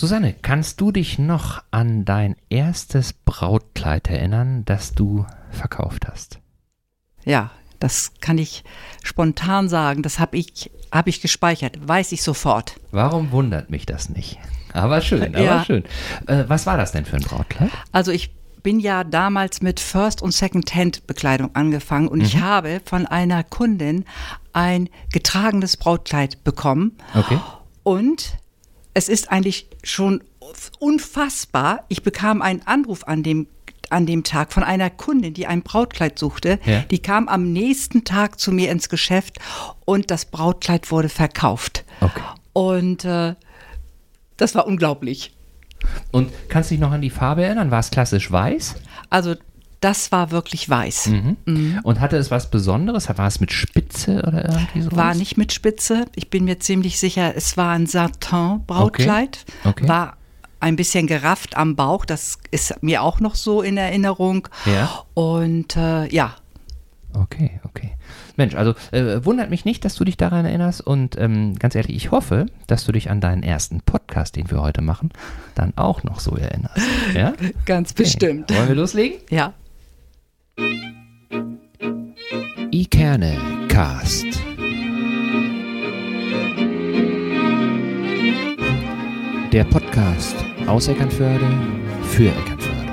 Susanne, kannst du dich noch an dein erstes Brautkleid erinnern, das du verkauft hast? Ja, das kann ich spontan sagen. Das habe ich, hab ich gespeichert. Weiß ich sofort. Warum wundert mich das nicht? Aber schön, aber Ja. schön. Äh, was war das denn für ein Brautkleid? Also ich bin ja damals mit First- und Second-Hand-Bekleidung angefangen und ich habe von einer Kundin ein getragenes Brautkleid bekommen. Okay. Und es ist eigentlich schon unfassbar. Ich bekam einen Anruf an dem, an dem Tag von einer Kundin, die ein Brautkleid suchte. Ja. Die kam am nächsten Tag zu mir ins Geschäft und das Brautkleid wurde verkauft. Okay. Und äh, das war unglaublich. Und kannst du dich noch an die Farbe erinnern? War es klassisch weiß? Also das war wirklich weiß. Mhm. Und hatte es was Besonderes? War es mit Spitze oder irgendwie so? War nicht mit Spitze. Ich bin mir ziemlich sicher, es war ein Satin-Brautkleid. Okay. Okay. War ein bisschen gerafft am Bauch. Das ist mir auch noch so in Erinnerung. Ja. Und äh, ja, Okay, okay. Mensch, also äh, wundert mich nicht, dass du dich daran erinnerst und ähm, ganz ehrlich, ich hoffe, dass du dich an deinen ersten Podcast, den wir heute machen, dann auch noch so erinnerst. Ja? ganz bestimmt. Wollen wir loslegen? Ja. Ikerne Cast. Der Podcast aus Eckernförde für Eckernförde.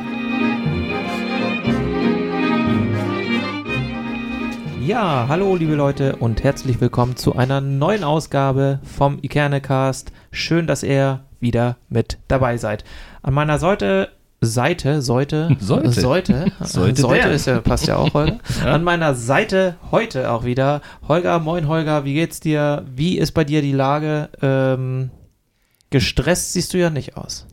Ja, hallo liebe Leute und herzlich willkommen zu einer neuen Ausgabe vom Ikernecast. Schön, dass ihr wieder mit dabei seid. An meiner Seite Seite, Sollte. Seite, Sollte Seite der. ist ja, passt ja auch, Holger. An meiner Seite heute auch wieder. Holger, moin Holger, wie geht's dir? Wie ist bei dir die Lage? Ähm, gestresst siehst du ja nicht aus.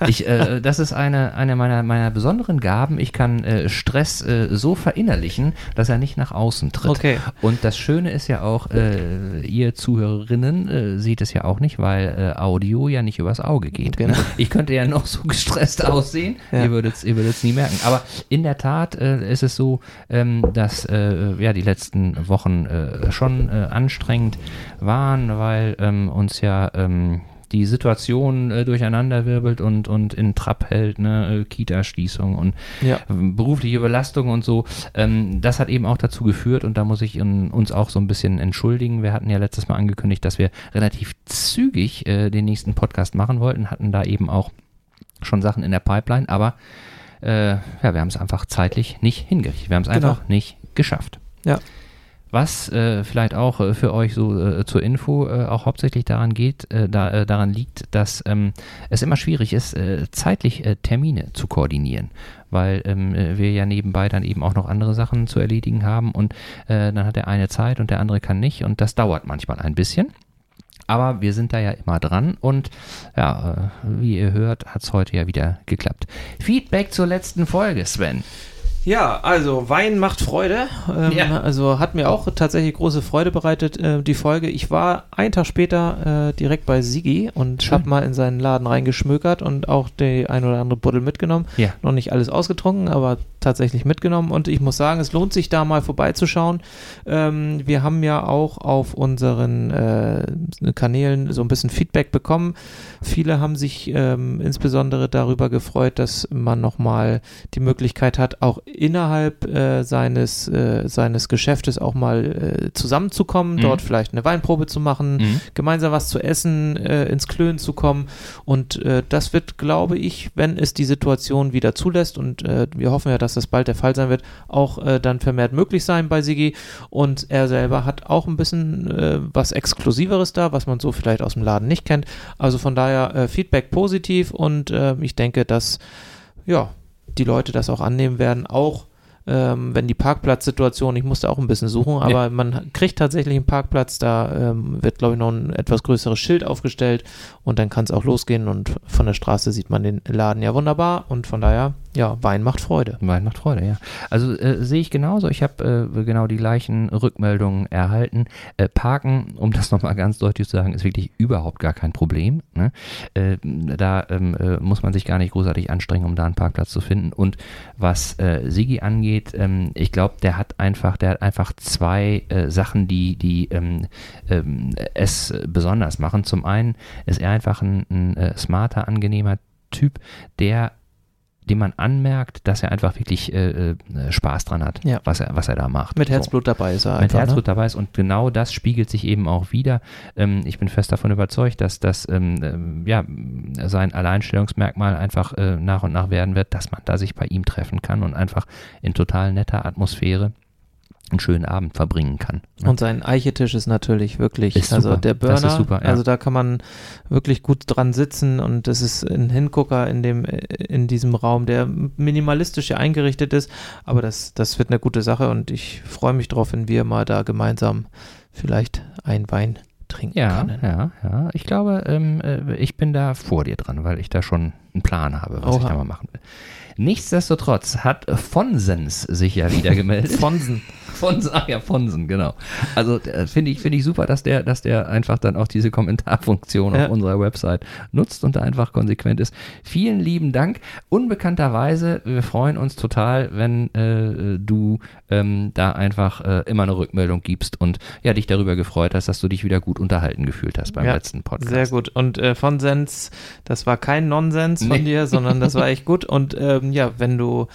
Ich, äh, das ist eine, eine meiner, meiner besonderen Gaben. Ich kann äh, Stress äh, so verinnerlichen, dass er nicht nach außen tritt. Okay. Und das Schöne ist ja auch, äh, ihr Zuhörerinnen äh, seht es ja auch nicht, weil äh, Audio ja nicht übers Auge geht. Genau. Ich könnte ja noch so gestresst aussehen, Ja. ihr würdet es ihr würdet's nie merken. Aber in der Tat äh, ist es so, ähm, dass äh, ja, die letzten Wochen äh, schon äh, anstrengend waren, weil ähm, uns ja ähm, die Situation äh, durcheinanderwirbelt und, und in Trab hält, ne, äh, Kita-Schließung und Ja. ähm, berufliche Belastung und so. Ähm, das hat eben auch dazu geführt und da muss ich in, uns auch so ein bisschen entschuldigen. Wir hatten ja letztes Mal angekündigt, dass wir relativ zügig äh, den nächsten Podcast machen wollten, hatten da eben auch schon Sachen in der Pipeline, aber äh, ja, wir haben es einfach zeitlich nicht hingekriegt. Wir haben es Genau. einfach nicht geschafft. Ja. Was äh, vielleicht auch äh, für euch so äh, zur Info äh, auch hauptsächlich daran geht, äh, da, äh, daran liegt, dass ähm, es immer schwierig ist, zeitlich Termine zu koordinieren, weil ähm, äh, wir ja nebenbei dann eben auch noch andere Sachen zu erledigen haben und dann hat der eine Zeit und der andere kann nicht und das dauert manchmal ein bisschen. Aber wir sind da ja immer dran und ja, wie ihr hört, hat es heute ja wieder geklappt. Feedback zur letzten Folge, Sven. Ja, also Wein macht Freude. Ähm, Ja. Also hat mir auch tatsächlich große Freude bereitet, äh, die Folge. Ich war einen Tag später äh, direkt bei Sigi und habe mal in seinen Laden reingeschmökert und auch die ein oder andere Buddel mitgenommen. Ja. Noch nicht alles ausgetrunken, aber tatsächlich mitgenommen. Und ich muss sagen, es lohnt sich da mal vorbeizuschauen. Ähm, wir haben ja auch auf unseren äh, Kanälen so ein bisschen Feedback bekommen. Viele haben sich ähm, insbesondere darüber gefreut, dass man nochmal die Möglichkeit hat, auch innerhalb äh, seines, äh, seines Geschäftes auch mal äh, zusammenzukommen, Mhm. dort vielleicht eine Weinprobe zu machen, Mhm. gemeinsam was zu essen, äh, ins Klönen zu kommen. Und äh, das wird, glaube ich, wenn es die Situation wieder zulässt, und wir hoffen ja, dass das bald der Fall sein wird, auch äh, dann vermehrt möglich sein bei Sigi. Und er selber hat auch ein bisschen äh, was Exklusiveres da, was man so vielleicht aus dem Laden nicht kennt. Also von daher äh, Feedback positiv und äh, ich denke, dass ja, die Leute das auch annehmen werden, auch ähm, wenn die Parkplatzsituation, ich musste auch ein bisschen suchen, aber man kriegt tatsächlich einen Parkplatz, da ähm, wird, glaube ich, noch ein etwas größeres Schild aufgestellt und dann kann es auch losgehen und von der Straße sieht man den Laden ja wunderbar und von daher, Ja, Wein macht Freude. Wein macht Freude, ja. Also äh, sehe ich genauso. Ich habe äh, genau die gleichen Rückmeldungen erhalten. Äh, Parken, um das nochmal ganz deutlich zu sagen, ist wirklich überhaupt gar kein Problem. Ne? Äh, da ähm, äh, muss man sich gar nicht großartig anstrengen, um da einen Parkplatz zu finden. Und was äh, Sigi angeht, ähm, ich glaube, der hat einfach, der hat einfach zwei Sachen, die, die ähm, ähm, es besonders machen. Zum einen ist er einfach ein, ein smarter, angenehmer Typ, der dem man anmerkt, dass er einfach wirklich äh, äh, Spaß dran hat, ja. was, er, was er da macht. Mit Herzblut so. dabei ist er. Mit einfach, ne? Herzblut ne? dabei ist und genau das spiegelt sich eben auch wieder. Ähm, ich bin fest davon überzeugt, dass das ähm, ähm, ja, sein Alleinstellungsmerkmal einfach äh, nach und nach werden wird, dass man da sich bei ihm treffen kann und einfach in total netter Atmosphäre einen schönen Abend verbringen kann. Ne? Und sein Eichetisch ist natürlich wirklich, ist also super. der Burner, super, ja. also da kann man wirklich gut dran sitzen und es ist ein Hingucker in dem, in diesem Raum, der minimalistisch ja eingerichtet ist, aber das, das wird eine gute Sache und ich freue mich drauf, wenn wir mal da gemeinsam vielleicht ein Wein trinken ja, können. Ja, ja, ich glaube, ähm, äh, ich bin da vor dir dran, weil ich da schon einen Plan habe, was Oha. ich da mal machen will. Nichtsdestotrotz hat Fonsens sich ja wieder gemeldet. Fonsen. Fonsen, ach ja, Fonsen, genau. Also äh, finde ich, finde ich super, dass der, dass der einfach dann auch diese Kommentarfunktion ja. auf unserer Website nutzt und da einfach konsequent ist. Vielen lieben Dank. Unbekannterweise, wir freuen uns total, wenn äh, du ähm, da einfach äh, immer eine Rückmeldung gibst und ja, dich darüber gefreut hast, dass du dich wieder gut unterhalten gefühlt hast beim ja, letzten Podcast. Sehr gut. Und äh, Fonsens, das war kein Nonsens von nee. dir, sondern das war echt gut. Und ähm, ja, wenn du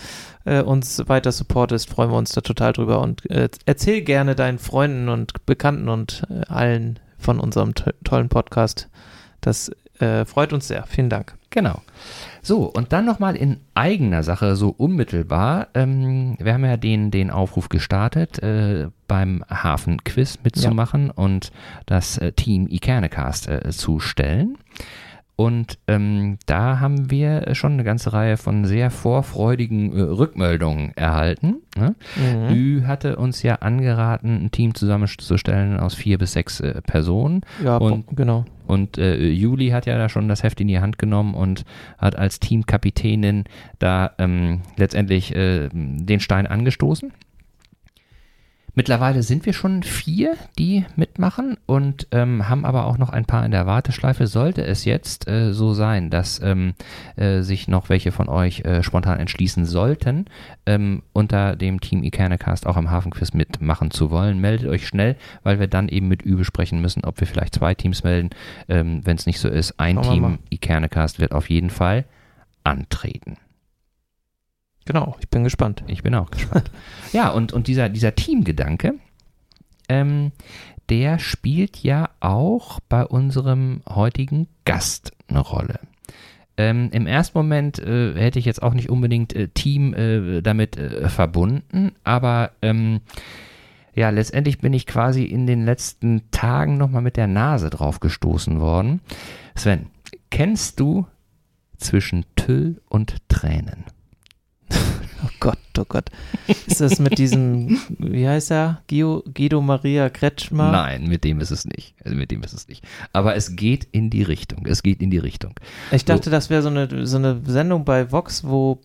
äh, uns weiter supportest, freuen wir uns da total drüber. Und äh, erzähl gerne deinen Freunden und Bekannten und äh, allen von unserem to tollen Podcast. Das äh, freut uns sehr. Vielen Dank. Genau. So, und dann nochmal in eigener Sache, so unmittelbar. Ähm, wir haben ja den, den Aufruf gestartet, äh, beim Hafen-Quiz mitzumachen ja. und das äh, Team Ikernecast äh, zu stellen. Und ähm, da haben wir schon eine ganze Reihe von sehr vorfreudigen äh, Rückmeldungen erhalten. Ne? Mhm. Ü hatte uns ja angeraten, ein Team zusammenzustellen aus vier bis sechs äh, Personen. Ja, und, genau. Und äh, Juli hat ja da schon das Heft in die Hand genommen und hat als Teamkapitänin da ähm, letztendlich äh, den Stein angestoßen. Mittlerweile sind wir schon vier, die mitmachen und ähm, haben aber auch noch ein paar in der Warteschleife. Sollte es jetzt äh, so sein, dass ähm, äh, sich noch welche von euch äh, spontan entschließen sollten, ähm, unter dem Team Ikernecast auch am Hafenquiz mitmachen zu wollen, meldet euch schnell, weil wir dann eben mit Ü besprechen müssen, ob wir vielleicht zwei Teams melden. Ähm, Wenn es nicht so ist, ein Schauen Team Ikernecast wird auf jeden Fall antreten. Genau, ich bin gespannt. Ich bin auch gespannt. ja, und, und dieser, dieser Teamgedanke, ähm, der spielt ja auch bei unserem heutigen Gast eine Rolle. Ähm, Im ersten Moment äh, hätte ich jetzt auch nicht unbedingt äh, Team äh, damit äh, verbunden, aber ähm, ja, letztendlich bin ich quasi in den letzten Tagen nochmal mit der Nase drauf gestoßen worden. Sven, kennst du zwischen Tüll und Tränen? Gott, oh Gott. Ist das mit diesem, wie heißt er? Guido, Guido Maria Kretschmer? Nein, mit dem ist es nicht. Also mit dem ist es nicht. Aber es geht in die Richtung. Es geht in die Richtung. Ich dachte, so. das wäre so eine, so eine Sendung bei Vox, wo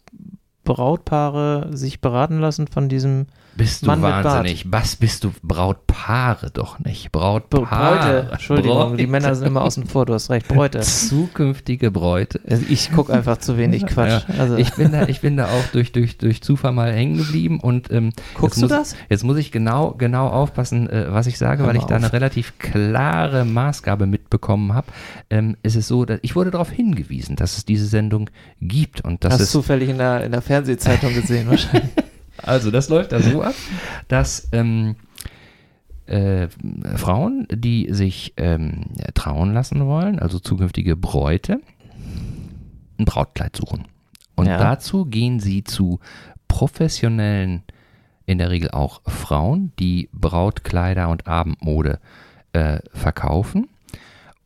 Brautpaare sich beraten lassen von diesem bist du Mann wahnsinnig? Was bist du? Brautpaare doch nicht. Brautpaare. Bräute. Entschuldigung, Bräute. die Männer sind immer außen vor. Du hast recht. Bräute. Zukünftige Bräute. Also ich gucke einfach zu wenig Quatsch. Ja, also. ich, bin da, ich bin da auch durch, durch, durch Zufall mal hängen geblieben. Und, ähm, Guckst du muss, das? Jetzt muss ich genau, genau aufpassen, äh, was ich sage, Hör weil ich auf. da eine relativ klare Maßgabe mitbekommen habe. Ähm, es ist so, dass ich wurde darauf hingewiesen, dass es diese Sendung gibt. Und das Hast ist zufällig in der, in der Fernsehzeitung gesehen wahrscheinlich. Also das läuft da so ab, dass ähm, äh, Frauen, die sich ähm, trauen lassen wollen, also zukünftige Bräute, ein Brautkleid suchen. Und ja. dazu gehen sie zu professionellen, in der Regel auch Frauen, die Brautkleider und Abendmode äh, verkaufen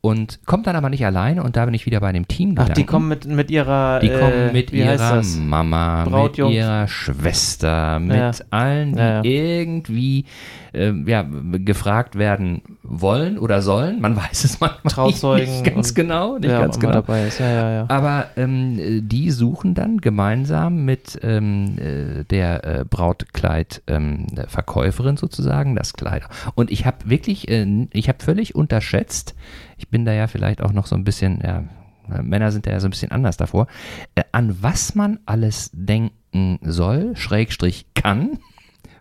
und kommt dann aber nicht alleine und da bin ich wieder bei dem Team. Ach, die kommen mit, mit ihrer Die kommen äh, mit heißt ihrer? Mama, mit ihrer Schwester, mit Ja. allen, die Ja, ja. irgendwie ähm, ja, gefragt werden wollen oder sollen. Man weiß es manchmal Trauzeugen nicht ganz und- genau. Nicht ganz genau. Aber ähm, die suchen dann gemeinsam mit ähm, äh, der äh, Brautkleid-Verkäuferin sozusagen das Kleid. Und ich habe wirklich, äh, ich habe völlig unterschätzt, ich bin da ja vielleicht auch noch so ein bisschen, ja, Männer sind da ja so ein bisschen anders davor, äh, an was man alles denken soll, Schrägstrich kann,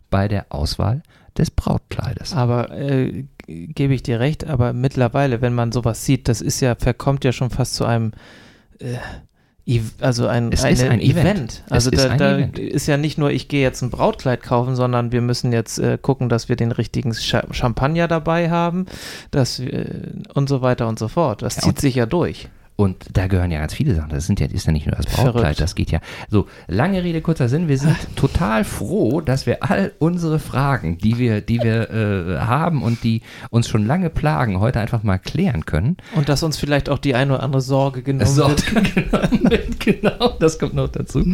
bei der Auswahl des Brautkleides. Aber äh, gebe ich dir recht, aber mittlerweile, wenn man sowas sieht, das ist ja, verkommt ja schon fast zu einem äh, also ein, Es eine ist ein Event. Es Also ist da, ein da Event. ist ja nicht nur, ich gehe jetzt ein Brautkleid kaufen, sondern wir müssen jetzt äh, gucken, dass wir den richtigen Cha Champagner dabei haben, dass wir, und so weiter und so fort. Das Ja, zieht sich ja durch. Und da gehören ja ganz viele Sachen. Das sind ja, ist ja nicht nur das Brautkleid, Verrückt. das geht ja. So, lange Rede, kurzer Sinn. Wir sind total froh, dass wir all unsere Fragen, die wir, die wir äh, haben und die uns schon lange plagen, heute einfach mal klären können. Und dass uns vielleicht auch die eine oder andere Sorge genommen So, wird. genau, genau, das kommt noch dazu.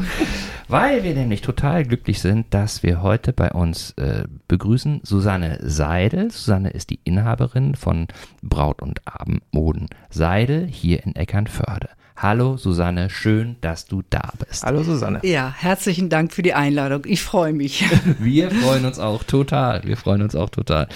Weil wir nämlich total glücklich sind, dass wir heute bei uns äh, begrüßen Susanne Seidel. Susanne ist die Inhaberin von Braut- und Abendmoden Seidel hier in Eckernförde. Hallo Susanne, schön, dass du da bist. Hallo Susanne. Ja, herzlichen Dank für die Einladung. Ich freue mich. Wir freuen uns auch total. Wir freuen uns auch total.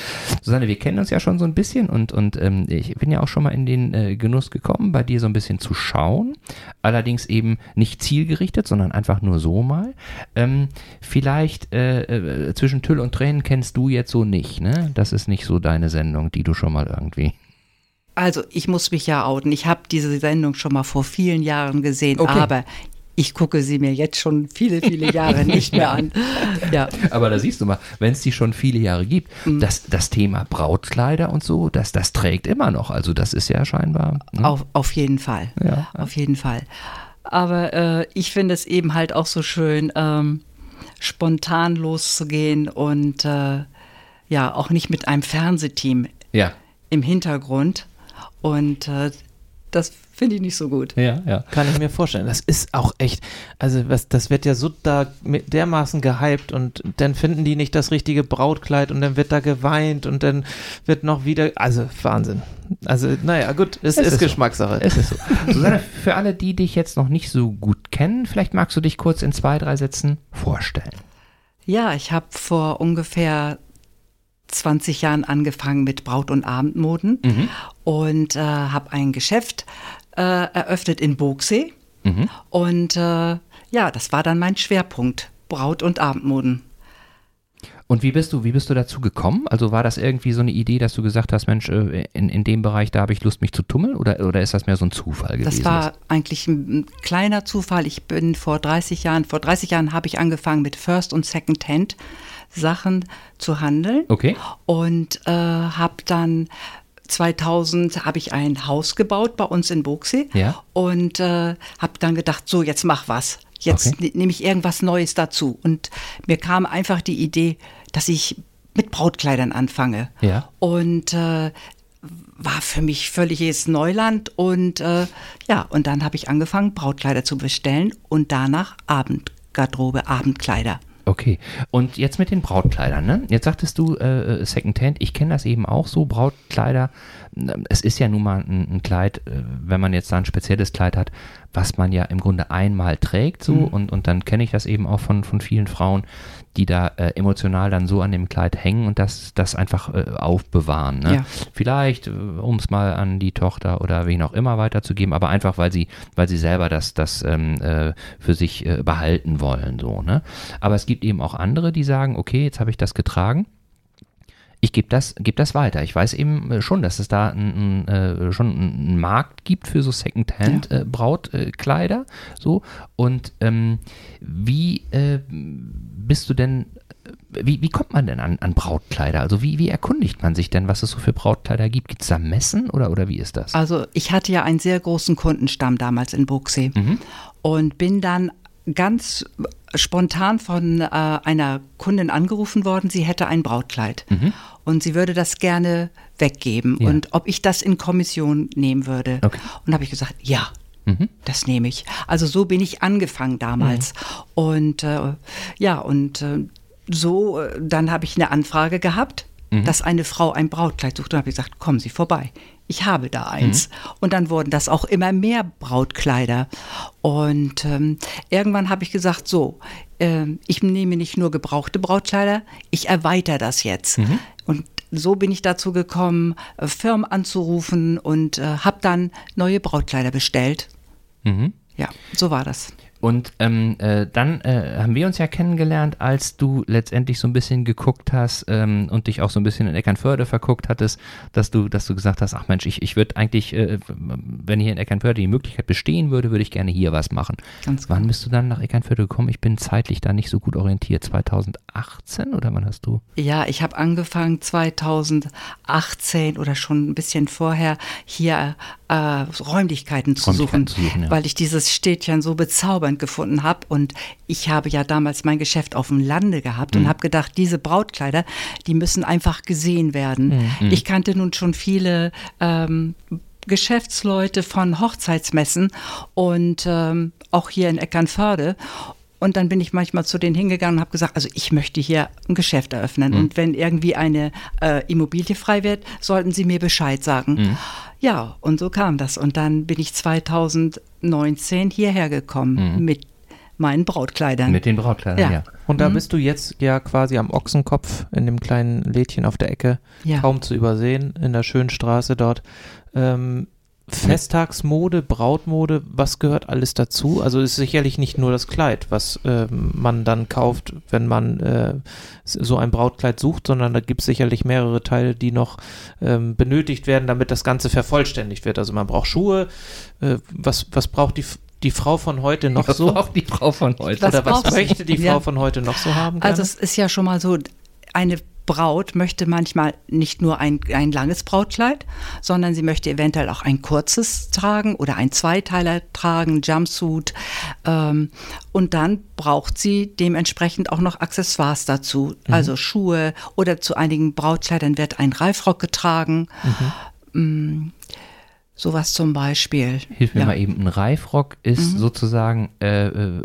Susanne, wir kennen uns ja schon so ein bisschen und, und ähm, ich bin ja auch schon mal in den äh, Genuss gekommen, bei dir so ein bisschen zu schauen. Allerdings eben nicht zielgerichtet, sondern einfach nur so mal. Ähm, vielleicht äh, äh, zwischen Tüll und Tränen kennst du jetzt so nicht, ne? Das ist nicht so deine Sendung, die du schon mal irgendwie. Also, ich muss mich ja outen. Ich habe diese Sendung schon mal vor vielen Jahren gesehen, Okay. aber ich gucke sie mir jetzt schon viele, viele Jahre nicht mehr an. Ja, Aber da siehst du mal, wenn es die schon viele Jahre gibt, das, das Thema Brautkleider und so, das, das trägt immer noch. Also das ist ja scheinbar. ne? auf, auf jeden Fall. Ja. Auf jeden Fall. Aber äh, ich finde es eben halt auch so schön, ähm, spontan loszugehen und äh, ja, auch nicht mit einem Fernsehteam Ja. im Hintergrund. Und äh, das finde ich nicht so gut. Ja, ja. Kann ich mir vorstellen. Das ist auch echt, also was, das wird ja so da mit dermaßen gehypt und dann finden die nicht das richtige Brautkleid und dann wird da geweint und dann wird noch wieder, also Wahnsinn. Also naja, gut, es, Es ist, ist so. Geschmackssache. Es ist so. Susanne, für alle, die dich jetzt noch nicht so gut kennen, vielleicht magst du dich kurz in zwei, drei Sätzen vorstellen. Ja, ich habe vor ungefähr 20 Jahren angefangen mit Braut- und Abendmoden und äh, habe ein Geschäft äh, eröffnet in Boogsee. Und äh, ja, das war dann mein Schwerpunkt, Braut- und Abendmoden. Und wie bist du, wie bist du dazu gekommen? Also war das irgendwie so eine Idee, dass du gesagt hast, Mensch, äh, in, in dem Bereich, da habe ich Lust, mich zu tummeln? Oder, oder ist das mehr so ein Zufall gewesen? Das war eigentlich ein, ein kleiner Zufall. Ich bin vor 30 Jahren, vor 30 Jahren habe ich angefangen mit First und Second Hand Sachen zu handeln. Okay. Und äh, habe dann 2000 habe ich ein Haus gebaut bei uns in Boogsee Ja. und äh, habe dann gedacht, so jetzt mach was. Jetzt Okay. ne- nehme ich irgendwas Neues dazu. Und mir kam einfach die Idee, dass ich mit Brautkleidern anfange. Ja. Und äh, war für mich völliges Neuland. Und äh, ja, und dann habe ich angefangen, Brautkleider zu bestellen und danach Abendgarderobe, Abendkleider. Okay. Und jetzt mit den Brautkleidern, ne? Jetzt sagtest du äh, Secondhand, ich kenne das eben auch so, Brautkleider. ähm, Es ist ja nun mal ein, ein Kleid, äh, wenn man jetzt da ein spezielles Kleid hat, was man ja im Grunde einmal trägt so und, und dann kenne ich das eben auch von, von vielen Frauen, die da äh, emotional dann so an dem Kleid hängen und das, das einfach äh, aufbewahren. Ne? Ja. Vielleicht, äh, um es mal an die Tochter oder wen auch immer weiterzugeben, aber einfach, weil sie, weil sie selber das, das ähm, äh, für sich äh, behalten wollen. So, ne? Aber es gibt eben auch andere, die sagen, okay, jetzt habe ich das getragen. Ich gebe das, geb das weiter. Ich weiß eben äh, schon, dass es da ein, ein, äh, schon einen Markt gibt für so Secondhand-Brautkleider. so. Und ähm, wie äh, bist du denn, äh, wie, wie kommt man denn an, an Brautkleider? Also wie, wie erkundigt man sich denn, was es so für Brautkleider gibt? Gibt es da Messen oder, oder wie ist das? Also ich hatte ja einen sehr großen Kundenstamm damals in Buxee und bin dann ganz spontan von äh, einer Kundin angerufen worden, sie hätte ein Brautkleid. Und und sie würde das gerne weggeben Ja. und ob ich das in Kommission nehmen würde. Okay. Und habe ich gesagt, ja. Mhm. Das nehme ich. Also so bin ich angefangen damals. Und äh, ja, und äh, so, äh, dann habe ich eine Anfrage gehabt, dass eine Frau ein Brautkleid sucht. Und habe ich gesagt, kommen Sie vorbei. Ich habe da eins. Und dann wurden das auch immer mehr Brautkleider. Und ähm, irgendwann habe ich gesagt, so, ähm, ich nehme nicht nur gebrauchte Brautkleider, ich erweitere das jetzt. Und so bin ich dazu gekommen, äh, Firmen anzurufen und äh, habe dann neue Brautkleider bestellt. Mhm. Ja, so war das. Und ähm, äh, dann äh, haben wir uns ja kennengelernt, als du letztendlich so ein bisschen geguckt hast ähm, und dich auch so ein bisschen in Eckernförde verguckt hattest, dass du, dass du gesagt hast, ach Mensch, ich, ich würde eigentlich, äh, wenn hier in Eckernförde die Möglichkeit bestehen würde, würde ich gerne hier was machen. Ganz Wann genau. bist du dann nach Eckernförde gekommen? Ich bin zeitlich da nicht so gut orientiert. 2018 oder wann hast du? Ja, ich habe angefangen 2018 oder schon ein bisschen vorher hier äh, Räumlichkeiten zu Räumlichkeiten suchen, zu suchen, ja. weil ich dieses Städtchen so bezaubernd gefunden habe. Und ich habe ja damals mein Geschäft auf dem Lande gehabt Mhm. und habe gedacht, diese Brautkleider, die müssen einfach gesehen werden. Mhm. Ich kannte nun schon viele ähm, Geschäftsleute von Hochzeitsmessen und ähm, auch hier in Eckernförde. Und dann bin ich manchmal zu denen hingegangen und habe gesagt, also ich möchte hier ein Geschäft eröffnen. Und wenn irgendwie eine äh, Immobilie frei wird, sollten Sie mir Bescheid sagen. Ja, und so kam das. Und dann bin ich 2019 hierher gekommen mit meinen Brautkleidern. Mit den Brautkleidern, ja. Ja. Und da bist du jetzt ja quasi am Ochsenkopf in dem kleinen Lädchen auf der Ecke, Ja. kaum zu übersehen, in der schönen Straße dort. Ähm, Festtagsmode, Brautmode, was gehört alles dazu? Also ist sicherlich nicht nur das Kleid, was ähm, man dann kauft, wenn man äh, so ein Brautkleid sucht, sondern da gibt es sicherlich mehrere Teile, die noch ähm, benötigt werden, damit das Ganze vervollständigt wird. Also man braucht Schuhe. Äh, was, was braucht die, die Frau von heute noch Was so? braucht die Frau von heute? Was Oder was möchte die Frau Ja. von heute noch so haben? Also gerne? es ist ja schon mal so, eine Braut möchte manchmal nicht nur ein, ein langes Brautkleid, sondern sie möchte eventuell auch ein kurzes tragen oder ein Zweiteiler tragen, Jumpsuit. Ähm, und dann braucht sie dementsprechend auch noch Accessoires dazu, also Schuhe oder zu einigen Brautkleidern wird ein Reifrock getragen. Mm, sowas zum Beispiel. Hilf mir Ja. mal eben, ein Reifrock ist sozusagen äh, äh,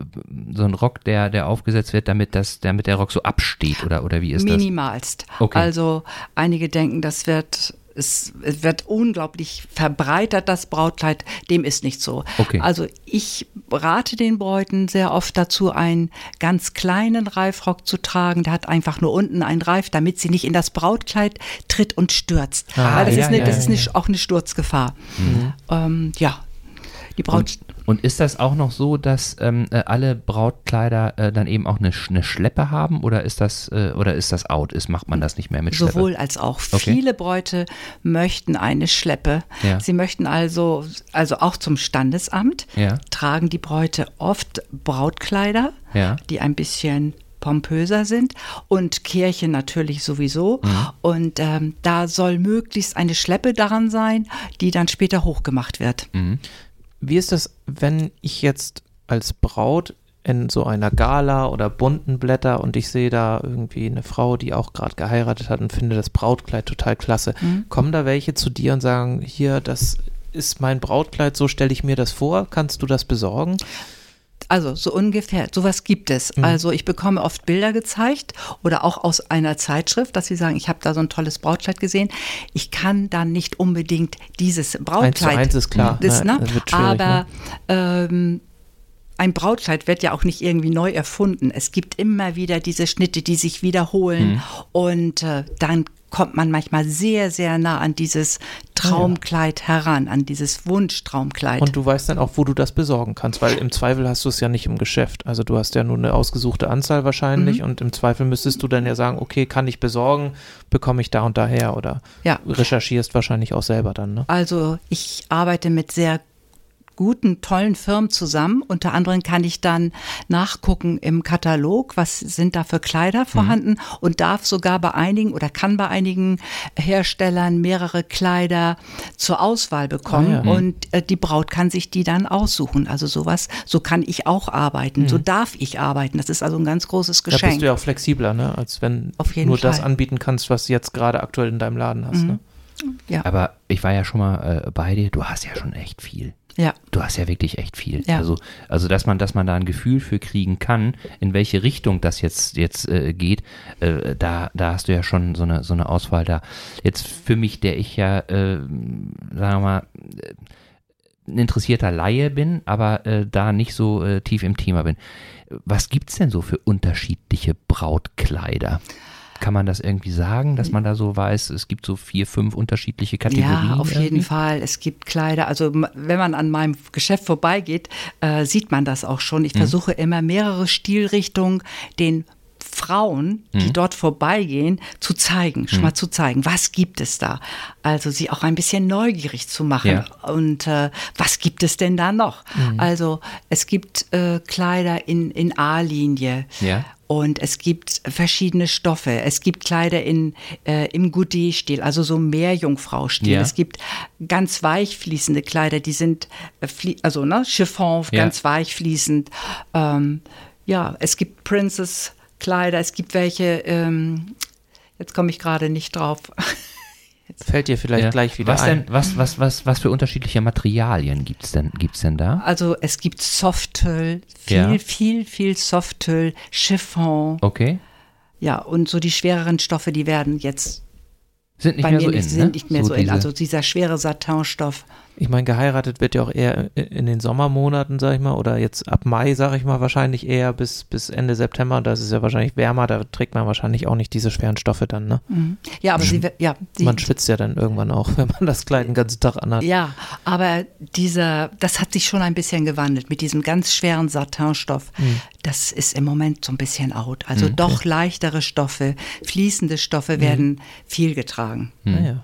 so ein Rock, der, der aufgesetzt wird, damit, das, damit der Rock so absteht oder, oder wie ist das? Minimalst. Okay. Also einige denken, das wird es, wird unglaublich verbreitert, das Brautkleid. Dem ist nicht so. Okay. Also ich rate den Bräuten sehr oft dazu, einen ganz kleinen Reifrock zu tragen. Der hat einfach nur unten einen Reif, damit sie nicht in das Brautkleid tritt und stürzt. Ah, Weil das ja, ist, eine, ja, das ja, ist eine, auch eine Sturzgefahr. Ähm, ja, die Braut. Und, und ist das auch noch so, dass ähm, äh, alle Brautkleider äh, dann eben auch eine, eine Schleppe haben oder ist das äh, oder ist das out? Ist macht man das nicht mehr mit Schleppe? Sowohl als auch. Okay. Viele Bräute möchten eine Schleppe. Ja. Sie möchten also, also auch zum Standesamt, Ja. tragen die Bräute oft Brautkleider, Ja. die ein bisschen pompöser sind und Kirche natürlich sowieso. Mhm. Und ähm, da soll möglichst eine Schleppe daran sein, die dann später hochgemacht wird. Mhm. Wie ist das, wenn ich jetzt als Braut in so einer Gala oder bunten Blätter und ich sehe da irgendwie eine Frau, die auch gerade geheiratet hat und finde das Brautkleid total klasse. Kommen da welche zu dir und sagen, hier, das ist mein Brautkleid, so stelle ich mir das vor, kannst du das besorgen? Also so ungefähr, sowas gibt es. Mhm. Also ich bekomme oft Bilder gezeigt oder auch aus einer Zeitschrift, dass sie sagen, ich habe da so ein tolles Brautkleid gesehen. Ich kann dann nicht unbedingt dieses Brautkleid. Eins zu eins ist klar, Das, ne? ne? Das Aber ähm, ein Brautkleid wird ja auch nicht irgendwie neu erfunden. Es gibt immer wieder diese Schnitte, die sich wiederholen. Mhm. Und äh, dann kommt man manchmal sehr, sehr nah an dieses Traumkleid heran, an dieses Wunschtraumkleid. Und du weißt dann auch, wo du das besorgen kannst, weil im Zweifel hast du es ja nicht im Geschäft. Also du hast ja nur eine ausgesuchte Anzahl wahrscheinlich Mhm. und im Zweifel müsstest du dann ja sagen, okay, kann ich besorgen, bekomme ich da und daher oder Ja. recherchierst wahrscheinlich auch selber dann, ne? Also ich arbeite mit sehr guten, tollen Firmen zusammen. Unter anderem kann ich dann nachgucken im Katalog, was sind da für Kleider vorhanden mhm. und darf sogar bei einigen oder kann bei einigen Herstellern mehrere Kleider zur Auswahl bekommen ah, ja. und äh, die Braut kann sich die dann aussuchen. Also sowas, so kann ich auch arbeiten, mhm. so darf ich arbeiten. Das ist also ein ganz großes Geschenk. Da bist du ja auch flexibler, ne? als wenn du nur Fall. das anbieten kannst, was du jetzt gerade aktuell in deinem Laden hast. Mhm. Ne? Ja. Aber ich war ja schon mal äh, bei dir, du hast ja schon echt viel. Ja. Du hast ja wirklich echt viel. Ja. Also, also dass man, dass man da ein Gefühl für kriegen kann, in welche Richtung das jetzt, jetzt äh, geht, äh, da, da hast du ja schon so eine, so eine Auswahl da. Jetzt für mich, der ich ja, äh, sagen wir mal, ein interessierter Laie bin, aber äh, da nicht so äh, tief im Thema bin. Was gibt es denn so für unterschiedliche Brautkleider? Kann man das irgendwie sagen, dass man da so weiß, es gibt so vier, fünf unterschiedliche Kategorien? Ja, auf irgendwie? jeden Fall. Es gibt Kleider. Also wenn man an meinem Geschäft vorbeigeht, äh, sieht man das auch schon. Ich mhm. versuche immer mehrere Stilrichtungen den Frauen, die mhm. dort vorbeigehen, zu zeigen, schon mhm. mal zu zeigen, was gibt es da? Also sie auch ein bisschen neugierig zu machen. Ja. Und äh, was gibt es denn da noch? Mhm. Also es gibt äh, Kleider in, in A-Linie. Ja. Und es gibt verschiedene Stoffe. Es gibt Kleider in, äh, im Goudé-Stil, also so Meerjungfrau-Stil. Ja. Es gibt ganz weich fließende Kleider, die sind, äh, also ne, Chiffon, ja. ganz weich fließend. Ähm, ja, es gibt Princess-Kleider, es gibt welche, ähm, jetzt komme ich gerade nicht drauf. Jetzt Fällt dir vielleicht ja. gleich wieder was ein. Denn, was, was, was, was für unterschiedliche Materialien gibt es denn, gibt's denn da? Also es gibt Softtüll, viel, ja. viel, viel Softtüll, Chiffon. Okay. Ja, und so die schwereren Stoffe, die werden jetzt sind nicht mehr so in, sind ne? nicht mehr so, so in. Also dieser schwere Satinstoff. Ich meine, geheiratet wird ja auch eher in den Sommermonaten, sag ich mal, oder jetzt ab Mai, sag ich mal, wahrscheinlich eher bis, bis Ende September. Da ist es ja wahrscheinlich wärmer, da trägt man wahrscheinlich auch nicht diese schweren Stoffe dann, ne? Mhm. Ja, aber sie, ja, sie, Man schwitzt ja dann irgendwann auch, wenn man das Kleid den ganzen Tag anhat. Ja, aber dieser, das hat sich schon ein bisschen gewandelt mit diesem ganz schweren Satinstoff. Mhm. Das ist im Moment so ein bisschen out. Also mhm, doch leichtere Stoffe, fließende Stoffe werden mhm. viel getragen. Naja.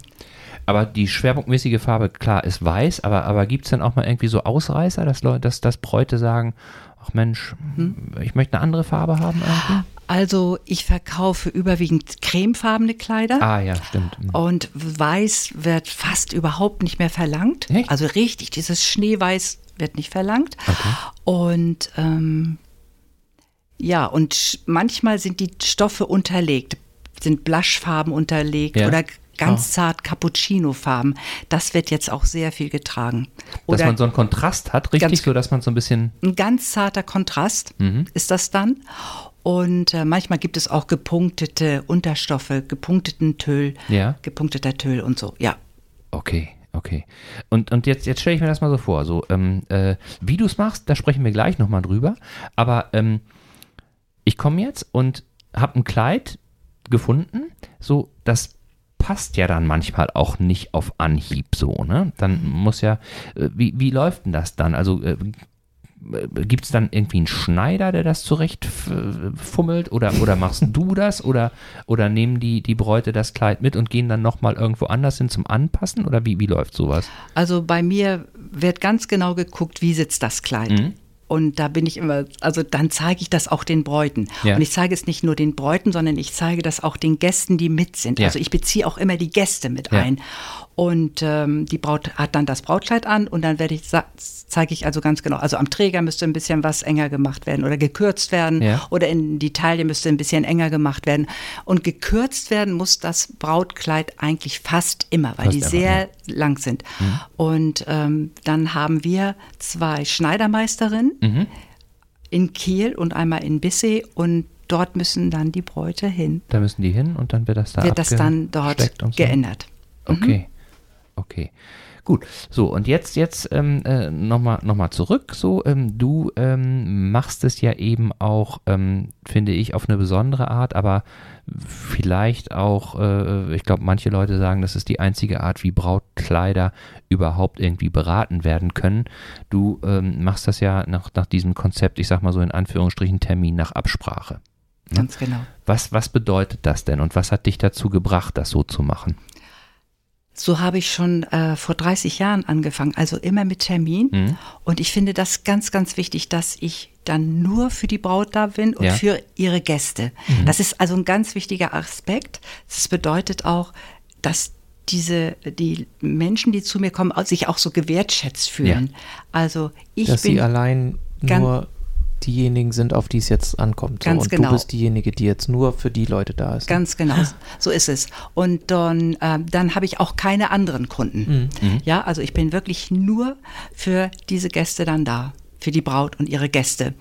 Aber die schwerpunktmäßige Farbe, klar, ist weiß, aber, aber gibt es dann auch mal irgendwie so Ausreißer, dass, Leute, dass, dass Bräute sagen, ach Mensch, hm? ich möchte eine andere Farbe haben irgendwie? Also ich verkaufe überwiegend cremefarbene Kleider. Ah ja, stimmt. Mhm. Und weiß wird fast überhaupt nicht mehr verlangt. Echt? Also richtig, dieses Schneeweiß wird nicht verlangt. Okay. Und ähm, ja, und manchmal sind die Stoffe unterlegt, sind Blushfarben unterlegt ja. oder ganz oh. zart Cappuccino-Farben. Das wird jetzt auch sehr viel getragen. Oder dass man so einen Kontrast hat, richtig, ganz, so dass man so ein bisschen. Ein ganz zarter Kontrast mhm. ist das dann. Und äh, manchmal gibt es auch gepunktete Unterstoffe, gepunkteten Tüll, ja. gepunkteter Tüll und so, ja. Okay. Okay. Und, und jetzt, jetzt stelle ich mir das mal so vor. So, ähm, äh, wie du es machst, da sprechen wir gleich nochmal drüber. Aber ähm, ich komme jetzt und habe ein Kleid gefunden, so das passt ja dann manchmal auch nicht auf Anhieb so, ne? Dann muss ja, äh, wie, wie läuft denn das dann? Also äh, gibt es dann irgendwie einen Schneider, der das zurecht fummelt oder, oder machst du das oder, oder nehmen die, die Bräute das Kleid mit und gehen dann nochmal irgendwo anders hin zum Anpassen oder wie, wie läuft sowas? Also bei mir wird ganz genau geguckt, wie sitzt das Kleid. Mhm. Und da bin ich immer, also dann zeige ich das auch den Bräuten. Ja. Und ich zeige es nicht nur den Bräuten, sondern ich zeige das auch den Gästen, die mit sind. Ja. Also ich beziehe auch immer die Gäste mit ein. Und ähm, die Braut hat dann das Brautkleid an und dann werde ich zeige ich also ganz genau. Also am Träger müsste ein bisschen was enger gemacht werden oder gekürzt werden ja. oder in die Taille müsste ein bisschen enger gemacht werden. Und gekürzt werden muss das Brautkleid eigentlich fast immer, weil fast die sehr ja. lang sind. Mhm. Und ähm, dann haben wir zwei Schneidermeisterinnen mhm. in Kiel und einmal in Bissee und dort müssen dann die Bräute hin. Da müssen die hin und dann wird das da Wird das dann dort so. geändert. Okay. Mhm. Okay. Gut, so und jetzt jetzt ähm, äh, nochmal noch mal zurück. So, ähm, du ähm, machst es ja eben auch, ähm, finde ich, auf eine besondere Art, aber vielleicht auch, äh, ich glaube, manche Leute sagen, das ist die einzige Art, wie Brautkleider überhaupt irgendwie beraten werden können. Du ähm, machst das ja nach, nach diesem Konzept, ich sag mal so in Anführungsstrichen Termin nach Absprache. Ne? Ganz genau. Was, was bedeutet das denn und was hat dich dazu gebracht, das so zu machen? So habe ich schon äh, vor 30 Jahren angefangen, also immer mit Termin. Mhm. Und ich finde das ganz, ganz wichtig, dass ich dann nur für die Braut da bin und ja. für ihre Gäste. Mhm. Das ist also ein ganz wichtiger Aspekt. Das bedeutet auch, dass diese, die Menschen, die zu mir kommen, sich auch so gewertschätzt fühlen. Ja. Also ich dass bin. Sie allein nur diejenigen sind, auf die es jetzt ankommt. So. Ganz und genau. du bist diejenige, die jetzt nur für die Leute da ist. Ganz genau, so ist es. Und dann, äh, dann habe ich auch keine anderen Kunden. Mhm. mhm. Ja, also ich bin wirklich nur für diese Gäste dann da, für die Braut und ihre Gäste.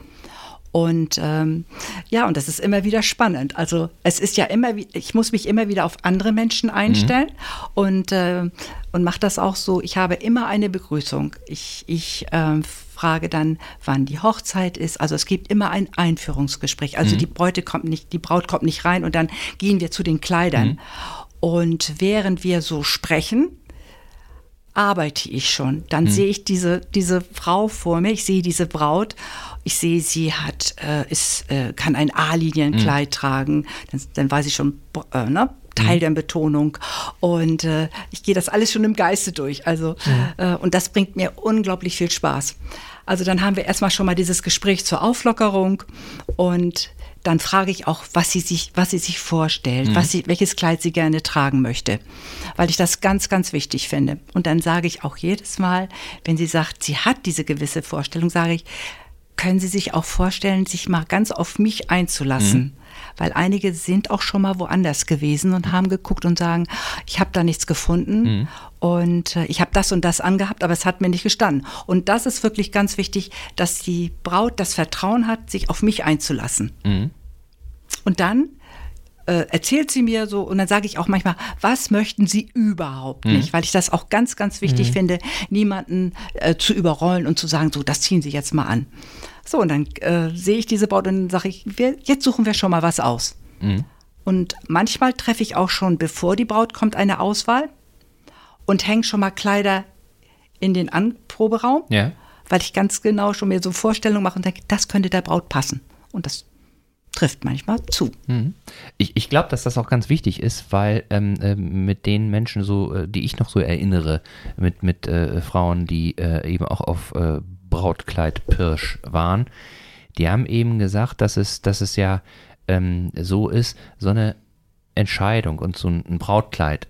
Und ähm, ja, und das ist immer wieder spannend. Also es ist ja immer, ich muss mich immer wieder auf andere Menschen einstellen mhm. und, äh, und mache das auch so. Ich habe immer eine Begrüßung. Ich, ich äh, frage dann, wann die Hochzeit ist. Also es gibt immer ein Einführungsgespräch. Also mhm. die Bräute kommt nicht, die Braut kommt nicht rein und dann gehen wir zu den Kleidern. Mhm. Und während wir so sprechen, arbeite ich schon. Dann mhm. sehe ich diese, diese Frau vor mir, ich sehe diese Braut, ich sehe, sie hat, äh, ist, äh, kann ein A-Linienkleid mhm. tragen, dann, dann weiß ich schon, äh, ne? Teil mhm. der Betonung. Und äh, ich gehe das alles schon im Geiste durch. Also, mhm. äh, und das bringt mir unglaublich viel Spaß. Also dann haben wir erstmal schon mal dieses Gespräch zur Auflockerung und dann frage ich auch, was sie sich, was sie sich vorstellt, mhm. was sie, welches Kleid sie gerne tragen möchte, weil ich das ganz, ganz wichtig finde. Und dann sage ich auch jedes Mal, wenn sie sagt, sie hat diese gewisse Vorstellung, sage ich, können Sie sich auch vorstellen, sich mal ganz auf mich einzulassen? Mhm. Weil einige sind auch schon mal woanders gewesen und haben geguckt und sagen, ich habe da nichts gefunden mhm. und äh, ich habe das und das angehabt, aber es hat mir nicht gestanden. Und das ist wirklich ganz wichtig, dass die Braut das Vertrauen hat, sich auf mich einzulassen. Mhm. Und dann äh, erzählt sie mir so und dann sage ich auch manchmal, was möchten Sie überhaupt mhm. nicht, weil ich das auch ganz, ganz wichtig mhm. finde, niemanden äh, zu überrollen und zu sagen, so, das ziehen Sie jetzt mal an. So, und dann äh, sehe ich diese Braut und dann sage ich, wir, jetzt suchen wir schon mal was aus. Mhm. Und manchmal treffe ich auch schon, bevor die Braut kommt, eine Auswahl und hänge schon mal Kleider in den Anproberaum, ja. weil ich ganz genau schon mir so Vorstellungen mache und denke, das könnte der Braut passen. Und das trifft manchmal zu. Mhm. Ich, ich glaube, dass das auch ganz wichtig ist, weil ähm, äh, mit den Menschen so, äh, die ich noch so erinnere, mit, mit äh, Frauen, die äh, eben auch auf äh, Brautkleid Pirsch waren, die haben eben gesagt, dass es, dass es ja ähm, so ist, so eine Entscheidung und so ein Brautkleid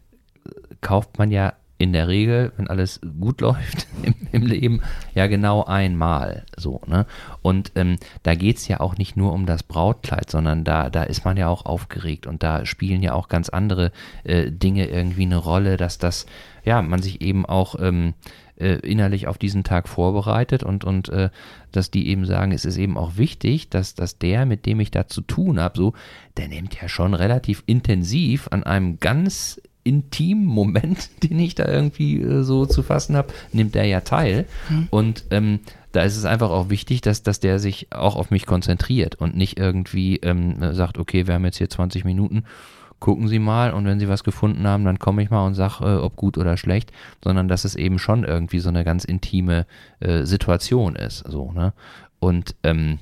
kauft man ja in der Regel, wenn alles gut läuft im, im Leben, ja genau einmal so. Ne? Und ähm, da geht es ja auch nicht nur um das Brautkleid, sondern da, da ist man ja auch aufgeregt und da spielen ja auch ganz andere äh, Dinge irgendwie eine Rolle, dass das, ja, man sich eben auch ähm, äh, innerlich auf diesen Tag vorbereitet und, und äh, dass die eben sagen, es ist eben auch wichtig, dass, dass der, mit dem ich da zu tun habe, so, der nimmt ja schon relativ intensiv an einem ganz intimen Moment, den ich da irgendwie äh, so zu fassen habe, nimmt der ja teil. Mhm. Und ähm, da ist es einfach auch wichtig, dass, dass der sich auch auf mich konzentriert und nicht irgendwie ähm, sagt, okay, wir haben jetzt hier 20 Minuten, gucken Sie mal und wenn Sie was gefunden haben, dann komme ich mal und sage, äh, ob gut oder schlecht, sondern dass es eben schon irgendwie so eine ganz intime äh, Situation ist. So, ne? Und ähm,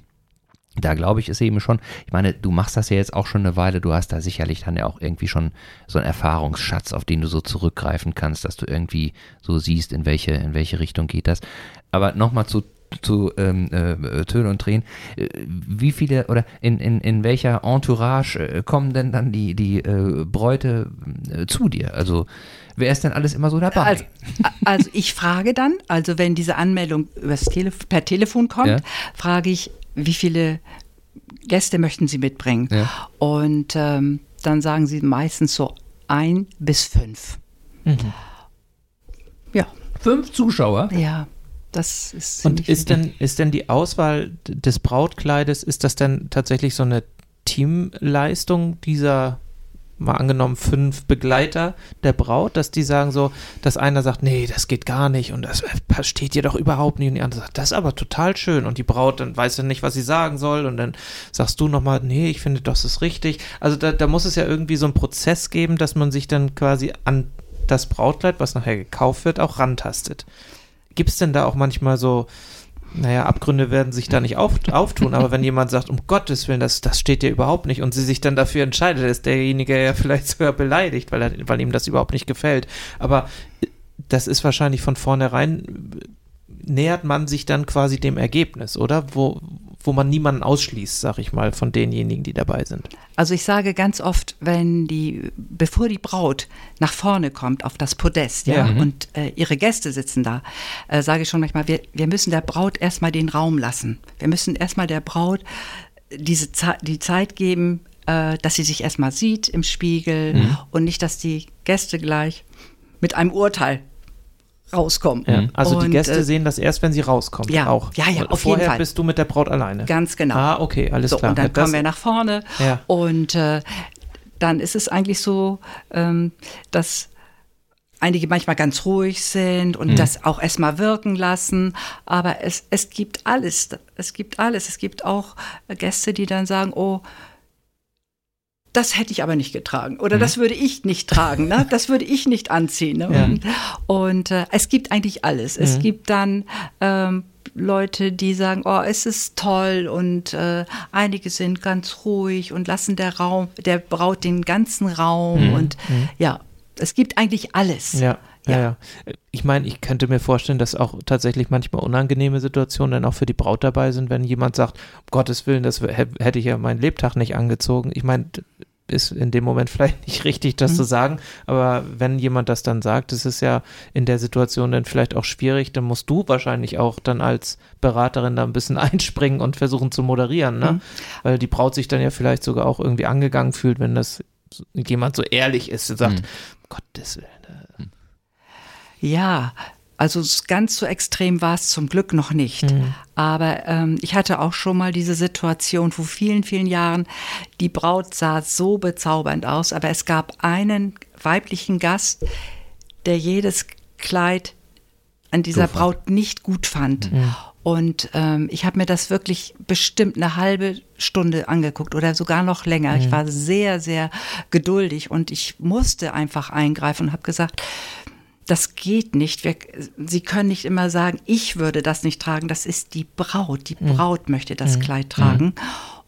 da glaube ich, ist eben schon, ich meine, du machst das ja jetzt auch schon eine Weile, du hast da sicherlich dann ja auch irgendwie schon so einen Erfahrungsschatz, auf den du so zurückgreifen kannst, dass du irgendwie so siehst, in welche, in welche Richtung geht das. Aber nochmal zu, zu ähm, äh, Töne und Tränen, äh, wie viele oder in, in, in welcher Entourage äh, kommen denn dann die, die äh, Bräute äh, zu dir? Also wer ist denn alles immer so dabei? Also, also ich frage dann, also wenn diese Anmeldung übers Tele per Telefon kommt, ja. frage ich, wie viele Gäste möchten Sie mitbringen? Ja. Und ähm, dann sagen sie meistens so ein bis fünf. Mhm. Ja. Fünf Zuschauer? Ja. Das ist Und ist denn, ist denn die Auswahl des Brautkleides, ist das denn tatsächlich so eine Teamleistung dieser mal angenommen fünf Begleiter der Braut, dass die sagen so, dass einer sagt, nee, das geht gar nicht und das steht dir doch überhaupt nicht und die andere sagt, das ist aber total schön und die Braut dann weiß dann nicht, was sie sagen soll und dann sagst du nochmal, nee, ich finde, das ist richtig. Also da, da muss es ja irgendwie so einen Prozess geben, dass man sich dann quasi an das Brautkleid, was nachher gekauft wird, auch rantastet. Gibt es denn da auch manchmal so naja, Abgründe werden sich da nicht auf, auftun, aber wenn jemand sagt, um Gottes Willen, das, das steht dir überhaupt nicht und sie sich dann dafür entscheidet, ist derjenige ja vielleicht sogar beleidigt, weil, er, weil ihm das überhaupt nicht gefällt. Aber das ist wahrscheinlich von vornherein, nähert man sich dann quasi dem Ergebnis, oder? Wo, wo man niemanden ausschließt, sag ich mal, von denjenigen, die dabei sind. Also ich sage ganz oft, wenn die, bevor die Braut nach vorne kommt auf das Podest, ja, ja mhm. und äh, ihre Gäste sitzen da, äh, sage ich schon manchmal, wir, wir müssen der Braut erstmal den Raum lassen. Wir müssen erstmal der Braut diese Ze die Zeit geben, äh, dass sie sich erstmal sieht im Spiegel mhm. und nicht, dass die Gäste gleich mit einem Urteil rauskommen. Ja, also und, die Gäste äh, sehen das erst, wenn sie rauskommen. Ja, auch. ja, ja, auf Vorher jeden Fall. bist du mit der Braut alleine. Ganz genau. Ah, okay, alles so, klar. Und dann ja, kommen wir nach vorne ja. und äh, dann ist es eigentlich so, ähm, dass einige manchmal ganz ruhig sind und mhm. das auch erstmal wirken lassen. Aber es, es gibt alles. Es gibt alles. Es gibt auch Gäste, die dann sagen, oh, das hätte ich aber nicht getragen oder mhm. das würde ich nicht tragen, ne? das würde ich nicht anziehen. Ne? Ja. Und, und äh, es gibt eigentlich alles. Mhm. Es gibt dann ähm, Leute, die sagen, oh, es ist toll und äh, einige sind ganz ruhig und lassen der Raum, der Braut den ganzen Raum mhm. und mhm. ja, es gibt eigentlich alles. Ja. Ja. ja, Ich meine, ich könnte mir vorstellen, dass auch tatsächlich manchmal unangenehme Situationen dann auch für die Braut dabei sind, wenn jemand sagt, um Gottes Willen, das hätte ich ja meinen Lebtag nicht angezogen. Ich meine, ist in dem Moment vielleicht nicht richtig, das mhm. zu sagen, aber wenn jemand das dann sagt, das ist ja in der Situation dann vielleicht auch schwierig, dann musst du wahrscheinlich auch dann als Beraterin da ein bisschen einspringen und versuchen zu moderieren, ne? Mhm. Weil die Braut sich dann ja vielleicht sogar auch irgendwie angegangen fühlt, wenn das jemand so ehrlich ist und sagt, mhm. Gottes Willen. Ja, also ganz so extrem war es zum Glück noch nicht. Mhm. Aber ähm, ich hatte auch schon mal diese Situation vor vielen, vielen Jahren. Die Braut sah so bezaubernd aus, aber es gab einen weiblichen Gast, der jedes Kleid an dieser Braut nicht gut fand. Mhm. Und ähm, ich habe mir das wirklich bestimmt eine halbe Stunde angeguckt oder sogar noch länger. Mhm. Ich war sehr, sehr geduldig und ich musste einfach eingreifen und habe gesagt, das geht nicht. Wir, Sie können nicht immer sagen, ich würde das nicht tragen. Das ist die Braut. Die mhm. Braut mhm. möchte das mhm. Kleid tragen. Mhm.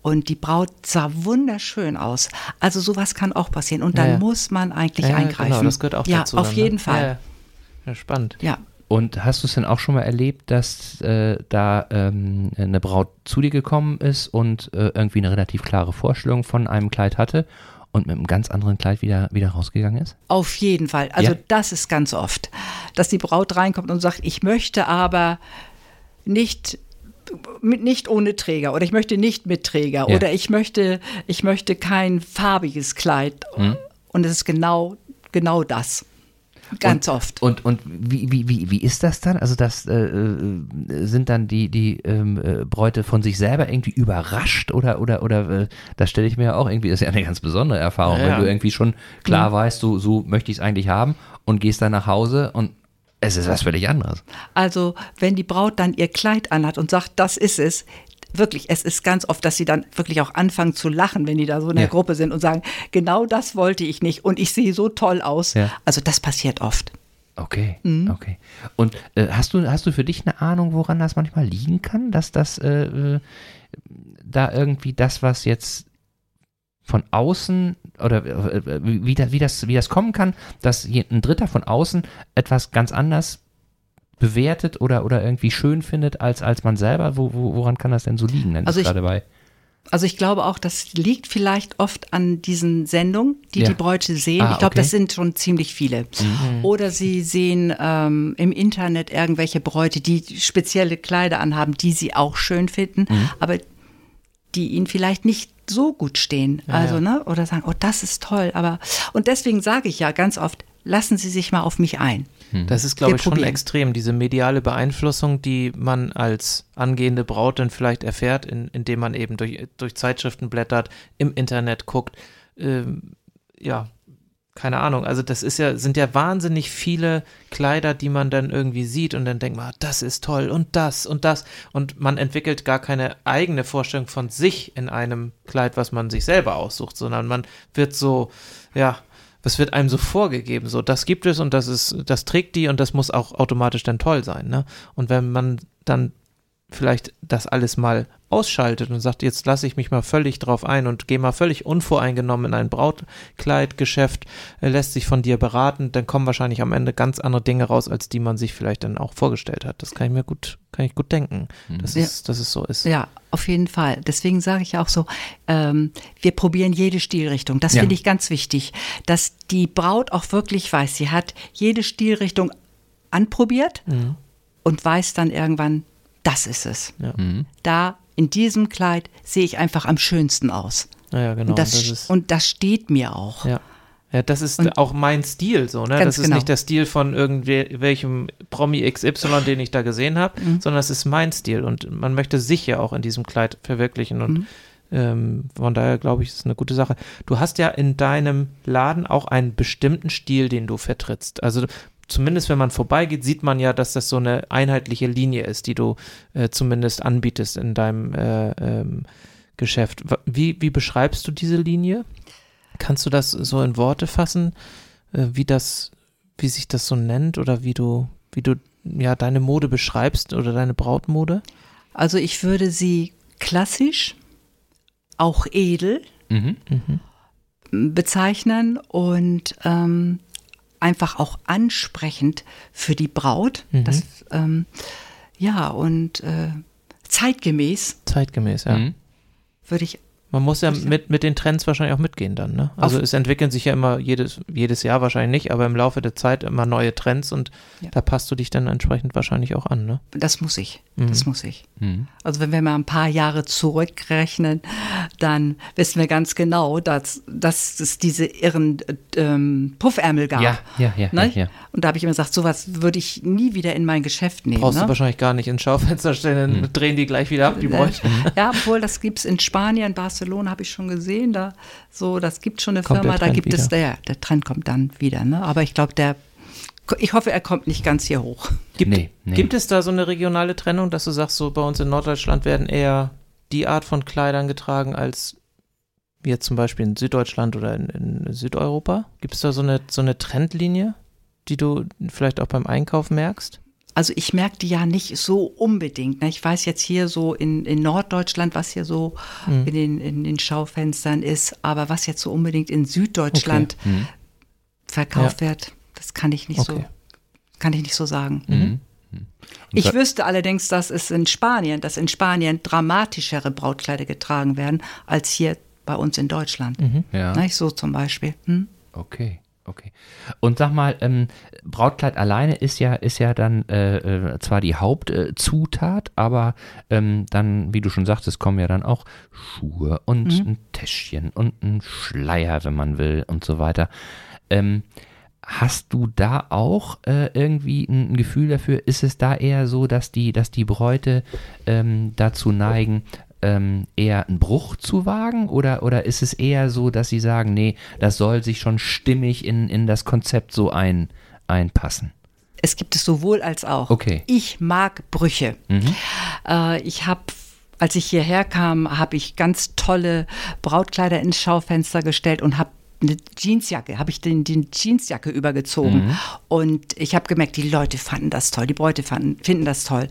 Und die Braut sah wunderschön aus. Also sowas kann auch passieren. Und dann ja, ja. muss man eigentlich ja, eingreifen. Genau, das gehört auch ja, dazu. Auf dann, ne? jeden Fall. Ja, spannend. Ja. Und hast du es denn auch schon mal erlebt, dass äh, da ähm, eine Braut zu dir gekommen ist und äh, irgendwie eine relativ klare Vorstellung von einem Kleid hatte und mit einem ganz anderen Kleid wieder, wieder rausgegangen ist? Auf jeden Fall. Also ja. das ist ganz oft, dass die Braut reinkommt und sagt, ich möchte aber nicht nicht ohne Träger oder ich möchte nicht mit Träger ja. oder ich möchte ich möchte kein farbiges Kleid hm. und es ist genau genau das. Ganz und, oft. Und, und wie, wie, wie, wie ist das dann? Also das äh, äh, sind dann die, die ähm, äh, Bräute von sich selber irgendwie überrascht oder oder oder äh, das stelle ich mir auch irgendwie, das ist ja eine ganz besondere Erfahrung, ja, wenn du irgendwie schon klar mhm. weißt, so, so möchte ich es eigentlich haben und gehst dann nach Hause und es ist was völlig anderes. Also, wenn die Braut dann ihr Kleid anhat und sagt, das ist es, wirklich, es ist ganz oft, dass sie dann wirklich auch anfangen zu lachen, wenn die da so in der ja. Gruppe sind und sagen, genau das wollte ich nicht und ich sehe so toll aus. Ja. Also das passiert oft. Okay, mhm. okay. Und äh, hast du hast du für dich eine Ahnung, woran das manchmal liegen kann, dass das äh, äh da irgendwie das, was jetzt von außen oder äh, wie, das, wie, das, wie das kommen kann, dass ein Dritter von außen etwas ganz anders bewertet oder, oder irgendwie schön findet als, als man selber? Wo, wo, woran kann das denn so liegen? Denn also ich, bei also ich glaube auch, das liegt vielleicht oft an diesen Sendungen, die ja. die Bräute sehen. Ah, ich glaube, okay. das sind schon ziemlich viele. Mhm. Oder sie sehen ähm, im Internet irgendwelche Bräute, die spezielle Kleider anhaben, die sie auch schön finden, mhm. aber die ihnen vielleicht nicht so gut stehen. Ja, also, ja. ne? Oder sagen, oh, das ist toll. Aber und deswegen sage ich ja ganz oft, lassen Sie sich mal auf mich ein. Hm. Das ist, glaube ich, schon extrem, diese mediale Beeinflussung, die man als angehende Braut dann vielleicht erfährt, in, indem man eben durch, durch Zeitschriften blättert, im Internet guckt. Ähm, ja, keine Ahnung. Also das ist ja, sind ja wahnsinnig viele Kleider, die man dann irgendwie sieht und dann denkt man, ah, das ist toll und das und das. Und man entwickelt gar keine eigene Vorstellung von sich in einem Kleid, was man sich selber aussucht, sondern man wird so, ja, was wird einem so vorgegeben? So, das gibt es und das ist, das trägt die und das muss auch automatisch dann toll sein. Ne? Und wenn man dann vielleicht das alles mal ausschaltet und sagt, jetzt lasse ich mich mal völlig drauf ein und gehe mal völlig unvoreingenommen in ein Brautkleidgeschäft, äh, lässt sich von dir beraten, dann kommen wahrscheinlich am Ende ganz andere Dinge raus, als die man sich vielleicht dann auch vorgestellt hat. Das kann ich mir gut, kann ich gut denken, Mhm. dass, Ja. es, dass es so ist. Ja, auf jeden Fall. Deswegen sage ich auch so, ähm, wir probieren jede Stilrichtung. Das Ja. finde ich ganz wichtig, dass die Braut auch wirklich weiß, sie hat jede Stilrichtung anprobiert Mhm. und weiß dann irgendwann, das ist es. Mhm. Da in diesem Kleid sehe ich einfach am schönsten aus. Naja, genau. und, das, das ist, und das steht mir auch. ja. Ja, das ist Und- auch mein Stil, so, ne? Das ist genau. nicht der Stil von irgendwelchem Promi XY, den ich da gesehen habe, Mhm. sondern es ist mein Stil und man möchte sich ja auch in diesem Kleid verwirklichen und Mhm. ähm, von daher glaube ich, ist es eine gute Sache. Du hast ja in deinem Laden auch einen bestimmten Stil, den du vertrittst. Also zumindest wenn man vorbeigeht, sieht man ja, dass das so eine einheitliche Linie ist, die du äh, zumindest anbietest in deinem äh, ähm, Geschäft. Wie, wie beschreibst du diese Linie? Kannst du das so in Worte fassen, äh, wie das, wie sich das so nennt oder wie du, wie du ja deine Mode beschreibst oder deine Brautmode? Also ich würde sie klassisch, auch edel Mhm. Mhm. bezeichnen und ähm, einfach auch ansprechend für die Braut. Mhm. Das, ähm, ja, und äh, zeitgemäß Zeitgemäß, ja. Mhm. würde ich, Man muss ja ja- mit, mit den Trends wahrscheinlich auch mitgehen dann, ne? Also Auf- es entwickeln sich ja immer jedes, jedes Jahr wahrscheinlich nicht, aber im Laufe der Zeit immer neue Trends und Ja. da passt du dich dann entsprechend wahrscheinlich auch an, ne? das muss ich, Mhm. das muss ich. Mhm. Also wenn wir mal ein paar Jahre zurückrechnen, dann wissen wir ganz genau, dass, dass es diese irren äh, ähm, Puffärmel gab. Ja, ja, ja, ja, Ne? ja. Und da habe ich immer gesagt, sowas würde ich nie wieder in mein Geschäft nehmen. Brauchst ne? du wahrscheinlich gar nicht ins Schaufenster stellen, dann drehen die gleich wieder ab, die Bräute. Ja, obwohl das gibt es in Spanien, Barcelona habe ich schon gesehen. Da so, das gibt schon eine Kommt Firma, da gibt es wieder. der, der Trend kommt dann wieder. Ne? Aber ich glaube, der, ich hoffe, er kommt nicht ganz hier hoch. Gibt, Nee, nee. gibt es da so eine regionale Trennung, dass du sagst, so bei uns in Norddeutschland werden eher die Art von Kleidern getragen als jetzt zum Beispiel in Süddeutschland oder in, in Südeuropa? Gibt es da so eine, so eine Trendlinie, die du vielleicht auch beim Einkauf merkst? Also ich merke die ja nicht so unbedingt. Ne? Ich weiß jetzt hier so in, in Norddeutschland, was hier so Mhm. in, den, in den Schaufenstern ist, aber was jetzt so unbedingt in Süddeutschland Mhm. verkauft wird, das kann ich nicht so, Okay. kann ich nicht so sagen. Mhm. Ich da- wüsste allerdings, dass es in Spanien, dass in Spanien dramatischere Brautkleider getragen werden als hier bei uns in Deutschland. Mhm. Ja. Nicht so zum Beispiel. Hm? Okay, okay. Und sag mal, ähm, Brautkleid alleine ist ja, ist ja dann äh, äh, zwar die Hauptzutat, äh, aber ähm, dann, wie du schon sagtest, kommen ja dann auch Schuhe und Mhm. ein Täschchen und ein Schleier, wenn man will und so weiter. Ähm, Hast du da auch äh, irgendwie ein, ein Gefühl dafür? Ist es da eher so, dass die, dass die Bräute ähm, dazu neigen, ähm, eher einen Bruch zu wagen? Oder, oder ist es eher so, dass sie sagen, nee, das soll sich schon stimmig in, in das Konzept so ein, einpassen? Es gibt es sowohl als auch. Okay. Ich mag Brüche. Mhm. Äh, ich habe, als ich hierher kam, habe ich ganz tolle Brautkleider ins Schaufenster gestellt und habe eine Jeansjacke, habe ich den, den Jeansjacke übergezogen. Mhm. Und ich habe gemerkt, die Leute fanden das toll, die Bräute fanden, finden das toll.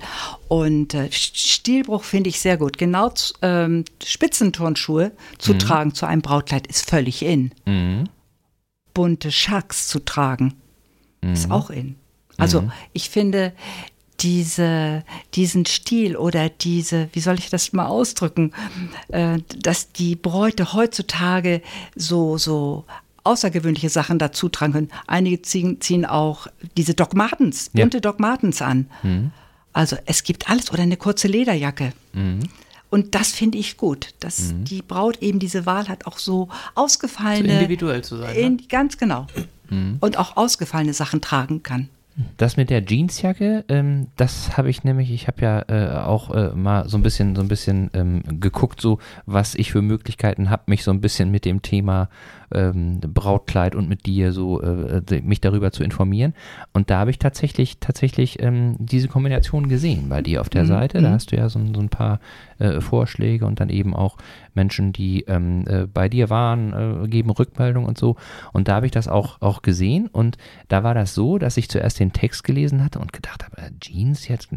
Und äh, Stilbruch finde ich sehr gut. Genau ähm, Spitzenturnschuhe zu tragen zu einem Brautkleid ist völlig in. Mhm. Bunte Schacks zu tragen Mhm. ist auch in. Also ich finde diese, diesen Stil oder diese, wie soll ich das mal ausdrücken, äh, dass die Bräute heutzutage so, so außergewöhnliche Sachen dazu tragen können. Einige ziehen, ziehen auch diese Dogmatens, Ja. bunte Dogmatens an. Mhm. Also es gibt alles oder eine kurze Lederjacke. Mhm. Und das finde ich gut, dass die Braut eben diese Wahl hat, auch so So ausgefallene, individuell zu sein. Ne? in, ganz genau, Mhm. und auch ausgefallene Sachen tragen kann. Das mit der Jeansjacke, ähm, das habe ich nämlich, ich habe ja äh, auch äh, mal so ein bisschen, so ein bisschen ähm, geguckt, so was ich für Möglichkeiten habe, mich so ein bisschen mit dem Thema ähm, Brautkleid und mit dir so äh, äh, mich darüber zu informieren. Und da habe ich tatsächlich, tatsächlich ähm, diese Kombination gesehen bei dir auf der Mhm, Seite. Da mhm. hast du ja so, ein- so ein paar äh, Vorschläge und dann eben auch Menschen, die ähm, äh, bei dir waren, äh, geben Rückmeldung und so. Und da habe ich das auch, auch gesehen und da war das so, dass ich zuerst den Text gelesen hatte und gedacht habe, äh, Jeans jetzt.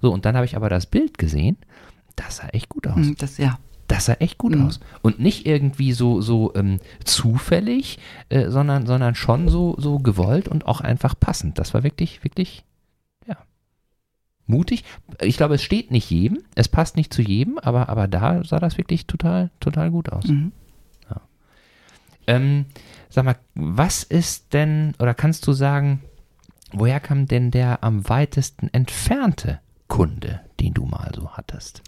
So, und dann habe ich aber das Bild gesehen. Das sah echt gut aus. Hm, Das, ja. Das sah echt gut Mhm. aus. Und nicht irgendwie so, so ähm, zufällig, äh, sondern, sondern schon so, so gewollt und auch einfach passend. Das war wirklich, wirklich, ja, mutig. Ich glaube, es steht nicht jedem, es passt nicht zu jedem, aber, aber da sah das wirklich total, total gut aus. Mhm. Ähm, sag mal, was ist denn, oder kannst du sagen, woher kam denn der am weitesten entfernte Kunde, den du mal so hattest?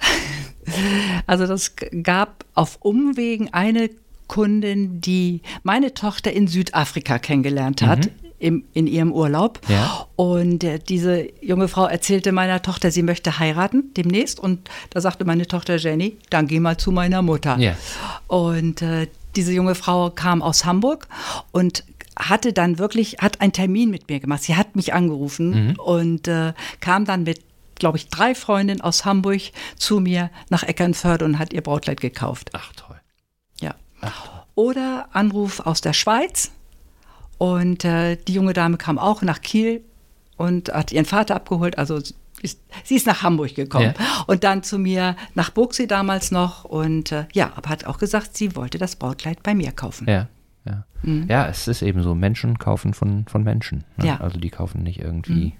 Also das gab auf Umwegen eine Kundin, die meine Tochter in Südafrika kennengelernt hat. Im, in ihrem Urlaub. Ja. Und äh, diese junge Frau erzählte meiner Tochter, sie möchte heiraten demnächst. Und da sagte meine Tochter Jenny, dann geh mal zu meiner Mutter. Ja. Und äh, diese junge Frau kam aus Hamburg und hatte dann wirklich, hat einen Termin mit mir gemacht. Sie hat mich angerufen und äh, kam dann mit, glaube ich, drei Freundinnen aus Hamburg zu mir nach Eckernförde und hat ihr Brautkleid gekauft. Ach toll. Ja. Oder Anruf aus der Schweiz. Und äh, die junge Dame kam auch nach Kiel und hat ihren Vater abgeholt. Also sie ist, sie ist nach Hamburg gekommen. Und dann zu mir nach Burgsee damals noch. Und äh, ja, aber hat auch gesagt, sie wollte das Brautkleid bei mir kaufen. Ja, ja. Ja, es ist eben so, Menschen kaufen von, von Menschen. Ne? Ja. Also die kaufen nicht irgendwie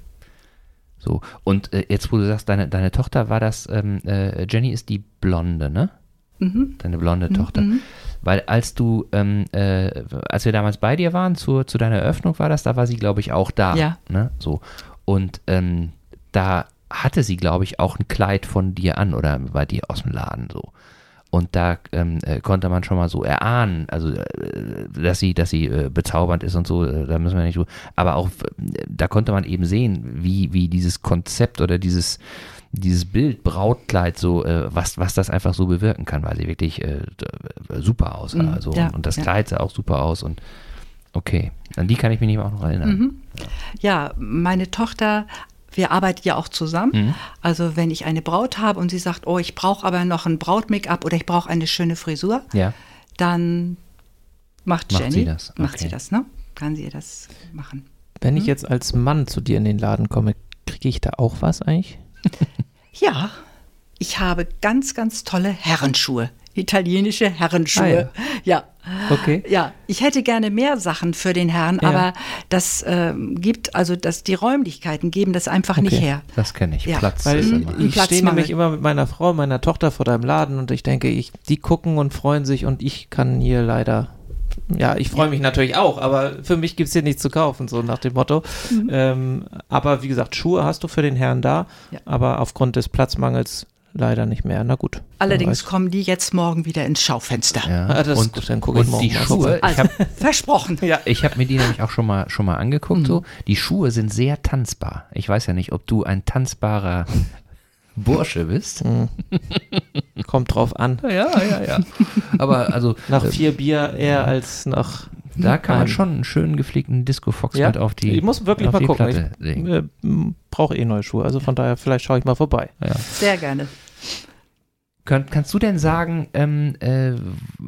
so. Und äh, jetzt, wo du sagst, deine, deine Tochter war das, ähm, äh, Jenny ist die Blonde, ne? Deine blonde Tochter. Weil als du, ähm, äh, als wir damals bei dir waren, zu, zu deiner Eröffnung war das, da war sie, glaube ich, auch da. Ja. Ne? So. Und ähm, da hatte sie, glaube ich, auch ein Kleid von dir an oder bei dir aus dem Laden so. Und da ähm, äh, konnte man schon mal so erahnen, also äh, dass sie, dass sie äh, bezaubernd ist und so, äh, da müssen wir nicht so. Aber auch äh, da konnte man eben sehen, wie, wie dieses Konzept oder dieses, dieses Bild Brautkleid so, äh, was, was das einfach so bewirken kann, weil sie wirklich super aussah. Mhm, Also, ja, und das ja. Kleid sah auch super aus und okay. An die kann ich mich auch noch erinnern. Mhm. Ja, meine Tochter, wir arbeiten ja auch zusammen. Mhm. Also wenn ich eine Braut habe und sie sagt, oh, ich brauche aber noch ein Braut-Make-up oder ich brauche eine schöne Frisur, Ja. dann macht, Macht Jenny, sie das, macht okay. sie das, ne? Kann sie das machen. Wenn Mhm. ich jetzt als Mann zu dir in den Laden komme, kriege ich da auch was eigentlich? Ja, ich habe ganz, ganz tolle Herrenschuhe. Italienische Herrenschuhe. ja. Okay. Ja, ich hätte gerne mehr Sachen für den Herrn, Ja. aber das ähm, gibt, also das, die Räumlichkeiten geben das einfach nicht Okay. her. Das kenne ich. Ja. Platz Weil ist Mhm. immer. ich stehe nämlich immer mit meiner Frau, meiner Tochter vor deinem Laden und ich denke, ich, die gucken und freuen sich und ich kann hier leider. Ja, ich freue mich natürlich auch, aber für mich gibt es hier nichts zu kaufen, so nach dem Motto. Ähm, aber wie gesagt, Schuhe hast du für den Herrn da, Ja. aber aufgrund des Platzmangels leider nicht mehr. Na gut. Allerdings kommen die jetzt morgen wieder ins Schaufenster. Ja. Ah, das ist und gut, dann gucke ich und morgen die mal Schuhe, ich Also, habe versprochen. Ja. Ich habe mir die nämlich auch schon mal, schon mal angeguckt. So. Die Schuhe sind sehr tanzbar. Ich weiß ja nicht, ob du ein tanzbarer Bursche bist. Kommt drauf an. Ja, ja, ja. Aber also Nach äh, vier Bier eher als nach. Da kann man Nein. schon einen schönen gepflegten Disco-Fox Ja, mit auf die ich muss wirklich auf mal die gucken. Platte Ich äh, brauche eh neue Schuhe, also von daher vielleicht schaue ich mal vorbei. Ja. Sehr gerne. Könnt, kannst du denn sagen, ähm, äh,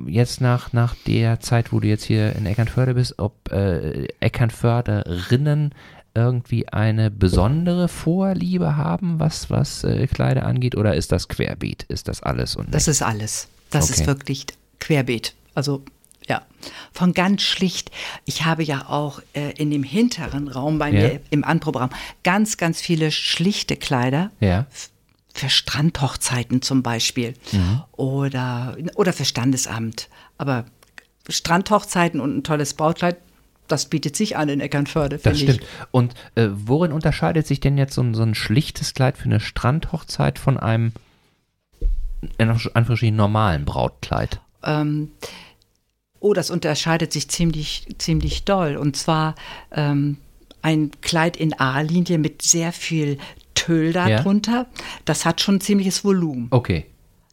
jetzt nach, nach der Zeit, wo du jetzt hier in Eckernförde bist, ob äh, Eckernförderinnen irgendwie eine besondere Vorliebe haben, was, was äh, Kleider angeht, oder ist das querbeet? Ist das alles und Das ist alles. Das Okay. ist wirklich querbeet. Also ja, von ganz schlicht. Ich habe ja auch äh, in dem hinteren Raum bei Ja. mir im Anproberaum ganz, ganz viele schlichte Kleider. Ja. Für Strandhochzeiten zum Beispiel. Mhm. Oder, oder für Standesamt. Aber Strandhochzeiten und ein tolles Brautkleid, das bietet sich an in Eckernförde, Das finde stimmt. Und äh, worin unterscheidet sich denn jetzt so ein, so ein schlichtes Kleid für eine Strandhochzeit von einem in Anführungsstrichen normalen Brautkleid? ich. Ähm, oh, das unterscheidet sich ziemlich, ziemlich doll. Und zwar ähm, ein Kleid in A-Linie mit sehr viel Tüll Ja. darunter. Das hat schon ein ziemliches Volumen. Okay.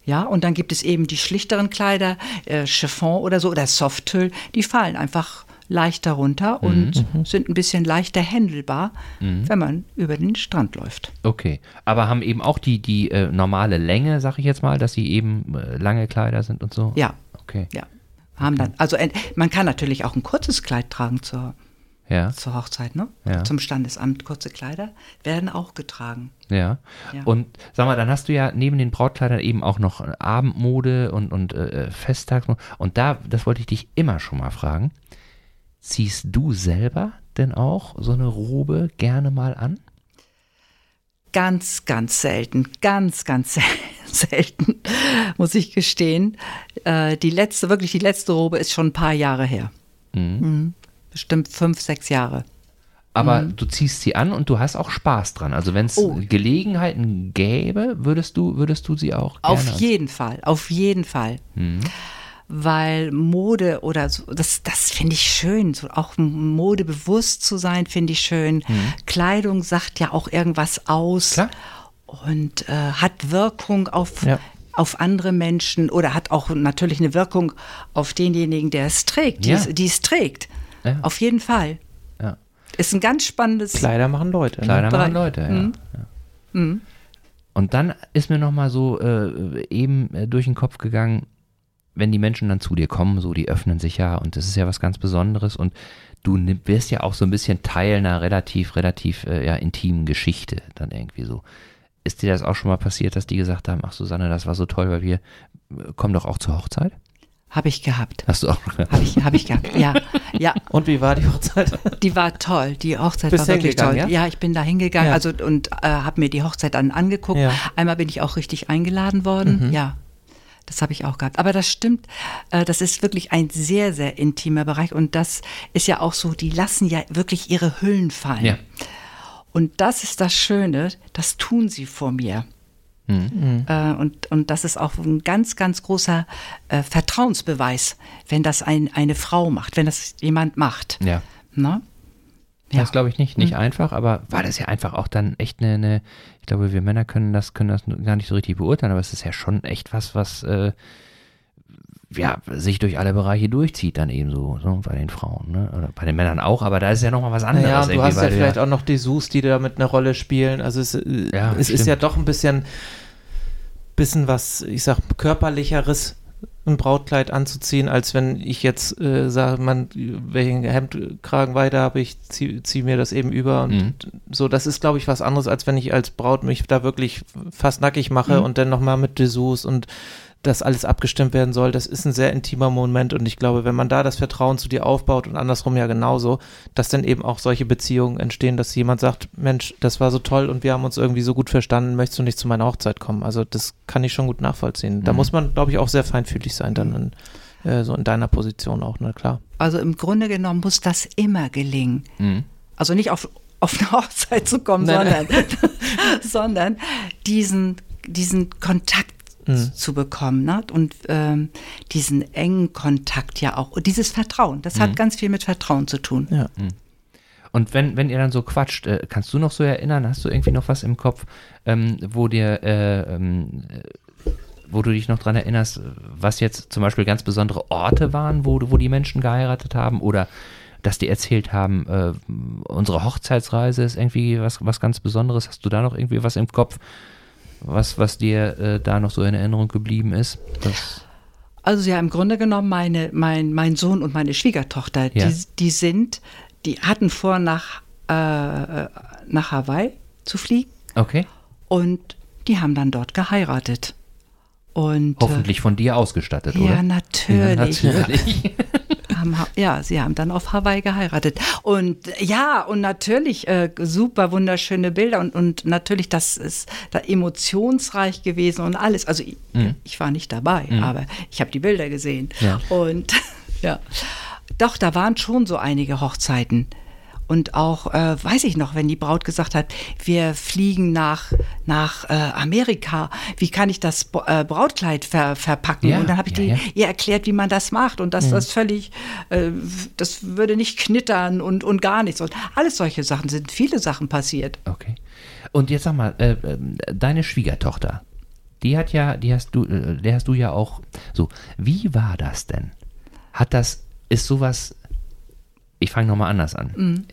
Ja, und dann gibt es eben die schlichteren Kleider, äh, Chiffon oder so, oder Softtüll, die fallen einfach leichter runter und sind ein bisschen leichter händelbar, wenn man über den Strand läuft. Okay. Aber haben eben auch die, die äh, normale Länge, sag ich jetzt mal, dass sie eben äh, lange Kleider sind und so? Ja, Okay. ja. Haben dann, also äh, man kann natürlich auch ein kurzes Kleid tragen zur, Ja. zur Hochzeit, ne? Ja. Zum Standesamt. Kurze Kleider werden auch getragen. Ja. Ja. Und sag mal, dann hast du ja neben den Brautkleidern eben auch noch Abendmode und, und äh, Festtagsmode. Und da, das wollte ich dich immer schon mal fragen. Ziehst du selber denn auch so eine Robe gerne mal an? Ganz, ganz selten, ganz, ganz sel- selten, muss ich gestehen. Äh, die letzte, wirklich die letzte Robe ist schon ein paar Jahre her. Mhm. Bestimmt fünf, sechs Jahre. Aber du ziehst sie an und du hast auch Spaß dran. Also wenn es Mhm. Oh. Gelegenheiten gäbe, würdest du, würdest du sie auch gerne Auf jeden Fall, auf jeden Fall. Mhm. Weil Mode oder so, das, das finde ich schön. So auch modebewusst zu sein, finde ich schön. Kleidung sagt ja auch irgendwas aus Mhm. Klar. und äh, hat Wirkung auf, Ja. auf andere Menschen oder hat auch natürlich eine Wirkung auf denjenigen, der es trägt, die, Ja. es, die es trägt. Ja. Auf jeden Fall. Ja. Ist ein ganz spannendes. Kleider machen Leute. Kleider Ne? Drei. machen Leute. Mhm. ja. Und dann ist mir nochmal so äh, eben äh, durch den Kopf gegangen, wenn die Menschen dann zu dir kommen, so die öffnen sich ja und das ist ja was ganz Besonderes und du wirst ja auch so ein bisschen Teil einer relativ, relativ äh, ja, intimen Geschichte dann irgendwie so. Ist dir das auch schon mal passiert, dass die gesagt haben, ach Susanne, das war so toll, weil wir äh, kommen doch auch zur Hochzeit? Habe ich gehabt. Hast du auch? Habe ich, hab ich gehabt. Ja, ja. Und wie war die Hochzeit? Die war toll. Die Hochzeit Bist war wirklich toll. ja? Ja? ich bin da hingegangen Ja. also, und äh, habe mir die Hochzeit dann angeguckt. Ja. Einmal bin ich auch richtig eingeladen worden. Ja, das habe ich auch gehabt. Aber das stimmt, äh, das ist wirklich ein sehr, sehr intimer Bereich. Und das ist ja auch so, die lassen ja wirklich ihre Hüllen fallen. Ja. Und das ist das Schöne, das tun sie vor mir. Mhm. Äh, und, und das ist auch ein ganz, ganz großer äh, Vertrauensbeweis, wenn das ein, eine Frau macht, wenn das jemand macht. Ja. Ne? Das glaube ich nicht, nicht Mhm. einfach, aber war das ja einfach auch dann echt eine, eine, ich glaube, wir Männer können das, können das gar nicht so richtig beurteilen, aber es ist ja schon echt was, was äh, ja, sich durch alle Bereiche durchzieht dann eben so, so bei den Frauen, ne? Oder bei den Männern auch, aber da ist ja nochmal was anderes. Und du hast ja vielleicht auch noch Dessous, die da mit einer Rolle spielen. Also es, äh, Ja, es ist ja doch ein bisschen, bisschen was, ich sag, körperlicheres ein Brautkleid anzuziehen, als wenn ich jetzt äh, sage, man, welchen Hemdkragen weiter habe ich, ziehe zieh mir das eben über und Mhm. so, das ist, glaube ich, was anderes, als wenn ich als Braut mich da wirklich fast nackig mache Mhm. und dann nochmal mit Dessous und das alles abgestimmt werden soll. Das ist ein sehr intimer Moment und ich glaube, wenn man da das Vertrauen zu dir aufbaut und andersrum ja genauso, dass dann eben auch solche Beziehungen entstehen, dass jemand sagt, Mensch, das war so toll und wir haben uns irgendwie so gut verstanden, möchtest du nicht zu meiner Hochzeit kommen? Also das kann ich schon gut nachvollziehen. Da Mhm. muss man, glaube ich, auch sehr feinfühlig sein dann in, äh, so in deiner Position auch, na klar. Also im Grunde genommen muss das immer gelingen. Mhm. Also nicht auf, auf eine Hochzeit zu kommen, Nein, sondern, sondern diesen, diesen Kontakt Mhm. zu bekommen ne? und ähm, diesen engen Kontakt ja auch. Und dieses Vertrauen, das Mhm. hat ganz viel mit Vertrauen zu tun. Ja. Und wenn, wenn ihr dann so quatscht, äh, kannst du noch so erinnern, hast du irgendwie noch was im Kopf, ähm, wo dir, äh, ähm, äh, wo du dich noch dran erinnerst, was jetzt zum Beispiel ganz besondere Orte waren, wo, wo die Menschen geheiratet haben oder dass die erzählt haben, äh, unsere Hochzeitsreise ist irgendwie was, was ganz Besonderes. Hast du da noch irgendwie was im Kopf, was, was dir äh, da noch so in Erinnerung geblieben ist? Also ja, im Grunde genommen meine, mein, mein Sohn und meine Schwiegertochter, Ja. die, die sind, die hatten vor, nach, äh, nach Hawaii zu fliegen okay. und die haben dann dort geheiratet. Und, äh, Hoffentlich von dir ausgestattet, Ja, oder? natürlich. Ja, natürlich. haben, Ha- ja, sie haben dann auf Hawaii geheiratet. Und ja, und natürlich äh, super wunderschöne Bilder und, und natürlich, das ist da emotionsreich gewesen und alles. Also ich, Mhm. ich war nicht dabei, aber ich habe die Bilder gesehen. Ja. Und ja, doch, da waren schon so einige Hochzeiten. Und auch, äh, weiß ich noch, wenn die Braut gesagt hat, wir fliegen nach, nach äh, Amerika, wie kann ich das äh, Brautkleid ver verpacken? Ja, und dann habe ich ja, die, ja. ihr erklärt, wie man das macht und dass das völlig, äh, das würde nicht knittern und, und gar nichts. Und alles solche Sachen sind viele Sachen passiert. Okay. Und jetzt sag mal, äh, äh, deine Schwiegertochter, die hat ja, die hast du, der hast du ja auch. So, wie war das denn? Hat das, ist sowas? Ich fange nochmal anders an.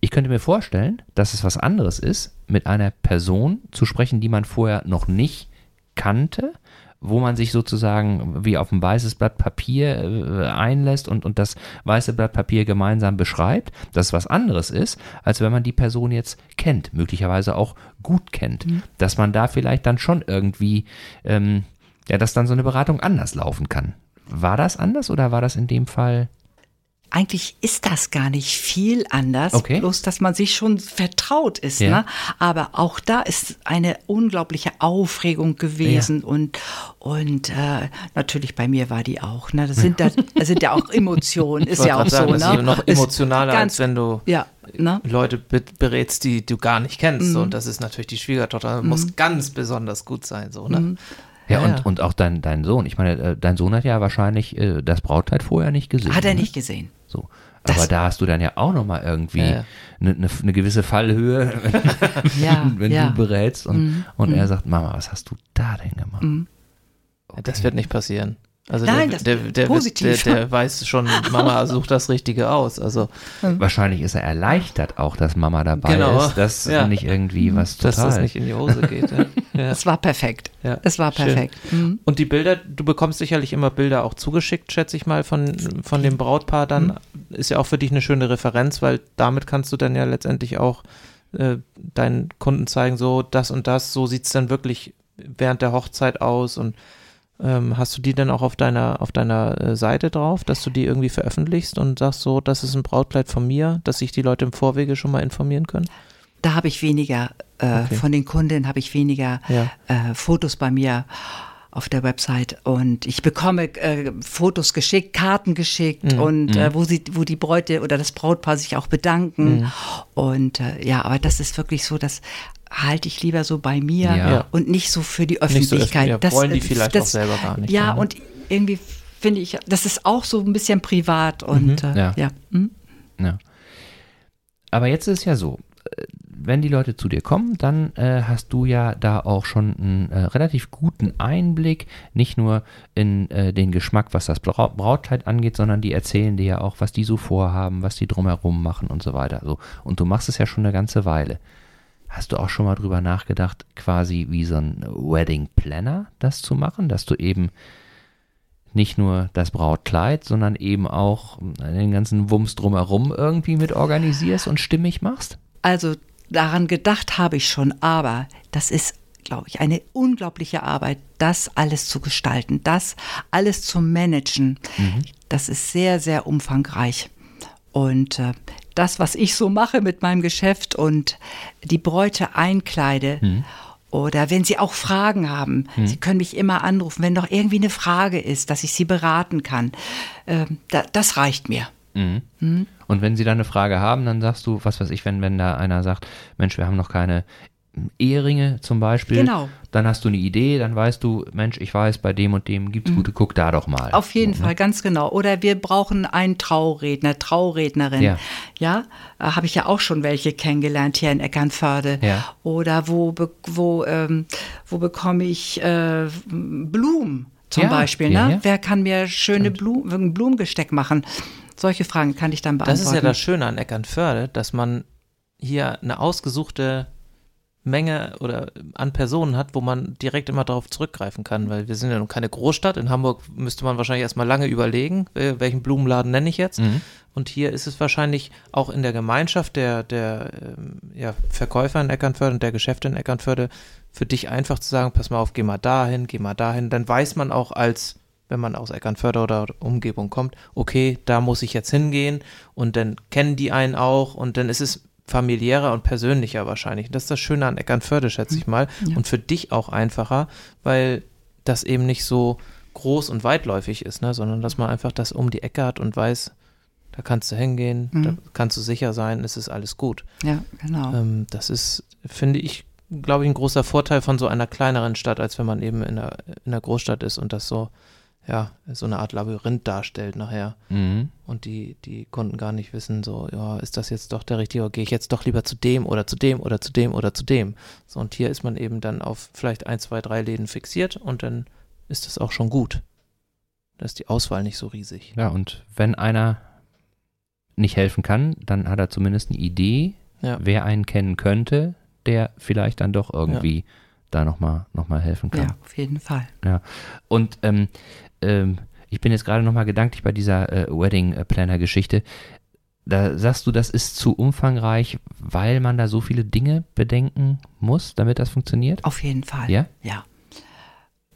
Ich könnte mir vorstellen, dass es was anderes ist, mit einer Person zu sprechen, die man vorher noch nicht kannte wo man sich sozusagen wie auf ein weißes Blatt Papier äh, einlässt und, und das weiße Blatt Papier gemeinsam beschreibt, das was anderes ist, als wenn man die Person jetzt kennt, möglicherweise auch gut kennt. Mhm. Dass man da vielleicht dann schon irgendwie, ähm, ja, dass dann so eine Beratung anders laufen kann. War das anders oder war das in dem Fall eigentlich ist das gar nicht viel anders, okay. bloß dass man sich schon vertraut ist. Ja. Ne? Aber auch da ist eine unglaubliche Aufregung gewesen ja. und, und äh, natürlich bei mir war die auch. Ne? Das sind, da, das sind ja auch Emotionen, ist ja auch sagen, so. Ne? noch emotionaler, ganz, als wenn du ja, ne? Leute berätst, die du gar nicht kennst. Mhm. So. Und das ist natürlich die Schwiegertochter, mhm. muss ganz besonders gut sein. So, ne? Mhm. Ja, ja, und, und auch dein, dein Sohn. Ich meine, äh, dein Sohn hat ja wahrscheinlich äh, das Brautkleid vorher nicht gesehen. Hat er ne? nicht gesehen. So. Aber das da hast du dann ja auch nochmal irgendwie eine ja, ja. ne, ne gewisse Fallhöhe, ja, wenn du berätst und, mhm. und mhm. er sagt, Mama, was hast du da denn gemacht? Mhm. Okay. Das wird nicht passieren. Also Nein, der, der, der, positiv. Der, der, weiß schon, Mama sucht das Richtige aus. Also hm. wahrscheinlich ist er erleichtert auch, dass Mama dabei genau. ist, dass ja. nicht irgendwie was total, dass das nicht in die Hose geht. Ja. Es war perfekt. Ja. Es war perfekt. Mhm. Und die Bilder, du bekommst sicherlich immer Bilder auch zugeschickt, schätze ich mal, von, von dem Brautpaar dann. Mhm. Ist ja auch für dich eine schöne Referenz, weil damit kannst du dann ja letztendlich auch äh, deinen Kunden zeigen, so das und das, so sieht es dann wirklich während der Hochzeit aus und ähm, hast du die denn auch auf deiner, auf deiner äh, Seite drauf, dass du die irgendwie veröffentlichst und sagst so, das ist ein Brautkleid von mir, dass sich die Leute im Vorwege schon mal informieren können? Da habe ich weniger, äh, okay. von den Kundinnen habe ich weniger ja. äh, Fotos bei mir auf der Website und ich bekomme äh, Fotos geschickt, Karten geschickt mhm. und äh, mhm. wo sie, wo die Bräute oder das Brautpaar sich auch bedanken mhm. und äh, ja, aber das ist wirklich so, dass halte ich lieber so bei mir ja. und nicht so für die Öffentlichkeit. So das wollen die vielleicht das, auch selber gar nicht. Ja, ne? und irgendwie finde ich, das ist auch so ein bisschen privat und mhm. äh, ja. Ja. Hm? ja. Aber jetzt ist es ja so, äh, wenn die Leute zu dir kommen, dann äh, hast du ja da auch schon einen äh, relativ guten Einblick, nicht nur in äh, den Geschmack, was das Bra Brautkleid angeht, sondern die erzählen dir ja auch, was die so vorhaben, was die drumherum machen und so weiter. So. Und du machst es ja schon eine ganze Weile. Hast du auch schon mal drüber nachgedacht, quasi wie so ein Wedding Planner das zu machen, dass du eben nicht nur das Brautkleid, sondern eben auch den ganzen Wumms drumherum irgendwie mit organisierst und stimmig machst? Also daran gedacht habe ich schon, aber das ist, glaube ich, eine unglaubliche Arbeit, das alles zu gestalten, das alles zu managen. Mhm. Das ist sehr, sehr umfangreich. Und äh, das, was ich so mache mit meinem Geschäft und die Bräute einkleide. Mhm. Oder wenn Sie auch Fragen haben, mhm. Sie können mich immer anrufen, wenn noch irgendwie eine Frage ist, dass ich Sie beraten kann. Äh, da, das reicht mir. Mhm. Und wenn Sie da eine Frage haben, dann sagst du, was weiß ich, wenn, wenn da einer sagt, Mensch, wir haben noch keine Eheringe zum Beispiel. Genau. Dann hast du eine Idee, dann weißt du, Mensch, ich weiß, bei dem und dem gibt es mhm. gute, guck da doch mal. Auf jeden so, ne? Fall, ganz genau. Oder wir brauchen einen Trauredner, Traurednerin. Ja, ja? Äh, habe ich ja auch schon welche kennengelernt hier in Eckernförde. Ja. Oder wo, wo, ähm, wo bekomme ich äh, Blumen zum ja. Beispiel? Ne? Ja, Wer kann mir schöne Blumen, ein Blumengesteck machen? Solche Fragen kann ich dann beantworten. Das ist ja das Schöne an Eckernförde, dass man hier eine ausgesuchte Menge oder an Personen hat, wo man direkt immer darauf zurückgreifen kann, weil wir sind ja nun keine Großstadt. In Hamburg müsste man wahrscheinlich erstmal lange überlegen, welchen Blumenladen nenne ich jetzt. Mhm. Und hier ist es wahrscheinlich auch in der Gemeinschaft der, der ähm, ja, Verkäufer in Eckernförde und der Geschäfte in Eckernförde für dich einfach zu sagen, pass mal auf, geh mal dahin, geh mal dahin. Dann weiß man auch als wenn man aus Eckernförde oder Umgebung kommt, okay, da muss ich jetzt hingehen und dann kennen die einen auch und dann ist es familiärer und persönlicher wahrscheinlich. Das ist das Schöne an Eckernförde, schätze ich mal. Ja. Und für dich auch einfacher, weil das eben nicht so groß und weitläufig ist, ne? sondern dass man einfach das um die Ecke hat und weiß, da kannst du hingehen, mhm. da kannst du sicher sein, es ist alles gut. Ja, genau. Ähm, das ist, finde ich, glaube ich, ein großer Vorteil von so einer kleineren Stadt, als wenn man eben in einer, in einer Großstadt ist und das so ja, so eine Art Labyrinth darstellt nachher. Mhm. Und die, die Kunden gar nicht wissen, so, ja, ist das jetzt doch der richtige, oder gehe ich jetzt doch lieber zu dem oder zu dem oder zu dem oder zu dem. So, und hier ist man eben dann auf vielleicht ein, zwei, drei Läden fixiert und dann ist das auch schon gut. Da ist die Auswahl nicht so riesig. Ja, und wenn einer nicht helfen kann, dann hat er zumindest eine Idee, ja. wer einen kennen könnte, der vielleicht dann doch irgendwie ja da nochmal noch mal helfen kann. Ja, auf jeden Fall. Ja. Und ähm, ähm, ich bin jetzt gerade nochmal gedanklich bei dieser äh, Wedding Planner Geschichte. Da sagst du, das ist zu umfangreich, weil man da so viele Dinge bedenken muss, damit das funktioniert? Auf jeden Fall. Ja? Ja.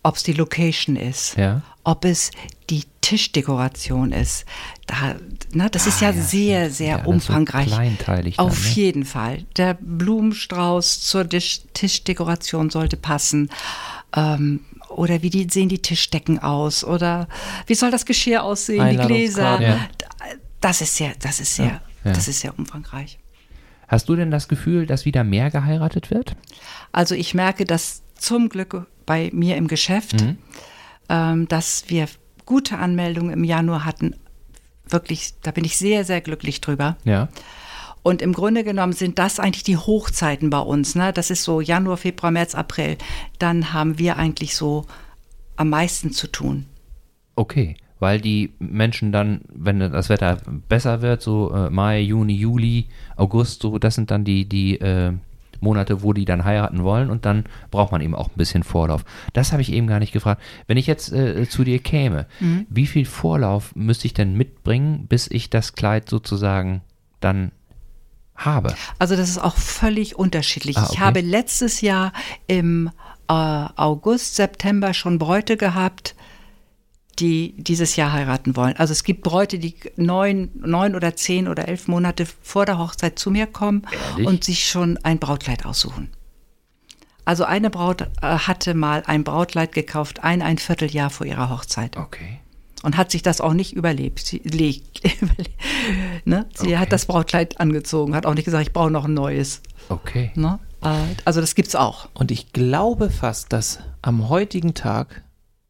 Ob es die Location ist, Ja. ob es die Tischdekoration ist. Da, na, das ist Ah, ja, ja, sehr, sehr Ja, alles so umfangreich. kleinteilig dann, Auf ne? jeden Fall. Der Blumenstrauß zur Tisch Tischdekoration sollte passen. Ähm, oder wie die, sehen die Tischdecken aus? Oder wie soll das Geschirr aussehen? Die Gläser. Ja. Das ist sehr, das ist sehr, Ja. das ist sehr umfangreich. Hast du denn das Gefühl, dass wieder mehr geheiratet wird? Also ich merke das zum Glück bei mir im Geschäft, Mhm. ähm, dass wir gute Anmeldungen im Januar hatten. Wirklich, da bin ich sehr, sehr glücklich drüber. Ja. Und im Grunde genommen sind das eigentlich die Hochzeiten bei uns. Ne? Das ist so Januar, Februar, März, April. Dann haben wir eigentlich so am meisten zu tun. Okay, weil die Menschen dann, wenn das Wetter besser wird, so äh, Mai, Juni, Juli, August, so das sind dann die, die äh, Monate, wo die dann heiraten wollen und dann braucht man eben auch ein bisschen Vorlauf. Das habe ich eben gar nicht gefragt. Wenn ich jetzt äh, zu dir käme, wie viel Vorlauf müsste ich denn mitbringen, bis ich das Kleid sozusagen dann habe? Also das ist auch völlig unterschiedlich. Ah, Ich okay. habe letztes Jahr im äh, August, September schon Bräute gehabt, die dieses Jahr heiraten wollen. Also es gibt Bräute, die neun, neun oder zehn oder elf Monate vor der Hochzeit zu mir kommen Ehrlich? und sich schon ein Brautkleid aussuchen. Also eine Braut äh, hatte mal ein Brautkleid gekauft, ein, ein Vierteljahr vor ihrer Hochzeit Okay. Und hat sich das auch nicht überlebt. Sie, le- ne? Sie Okay. hat das Brautkleid angezogen, hat auch nicht gesagt, ich brauche noch ein neues. Okay. Ne? Äh, Also das gibt's auch. Und ich glaube fast, dass am heutigen Tag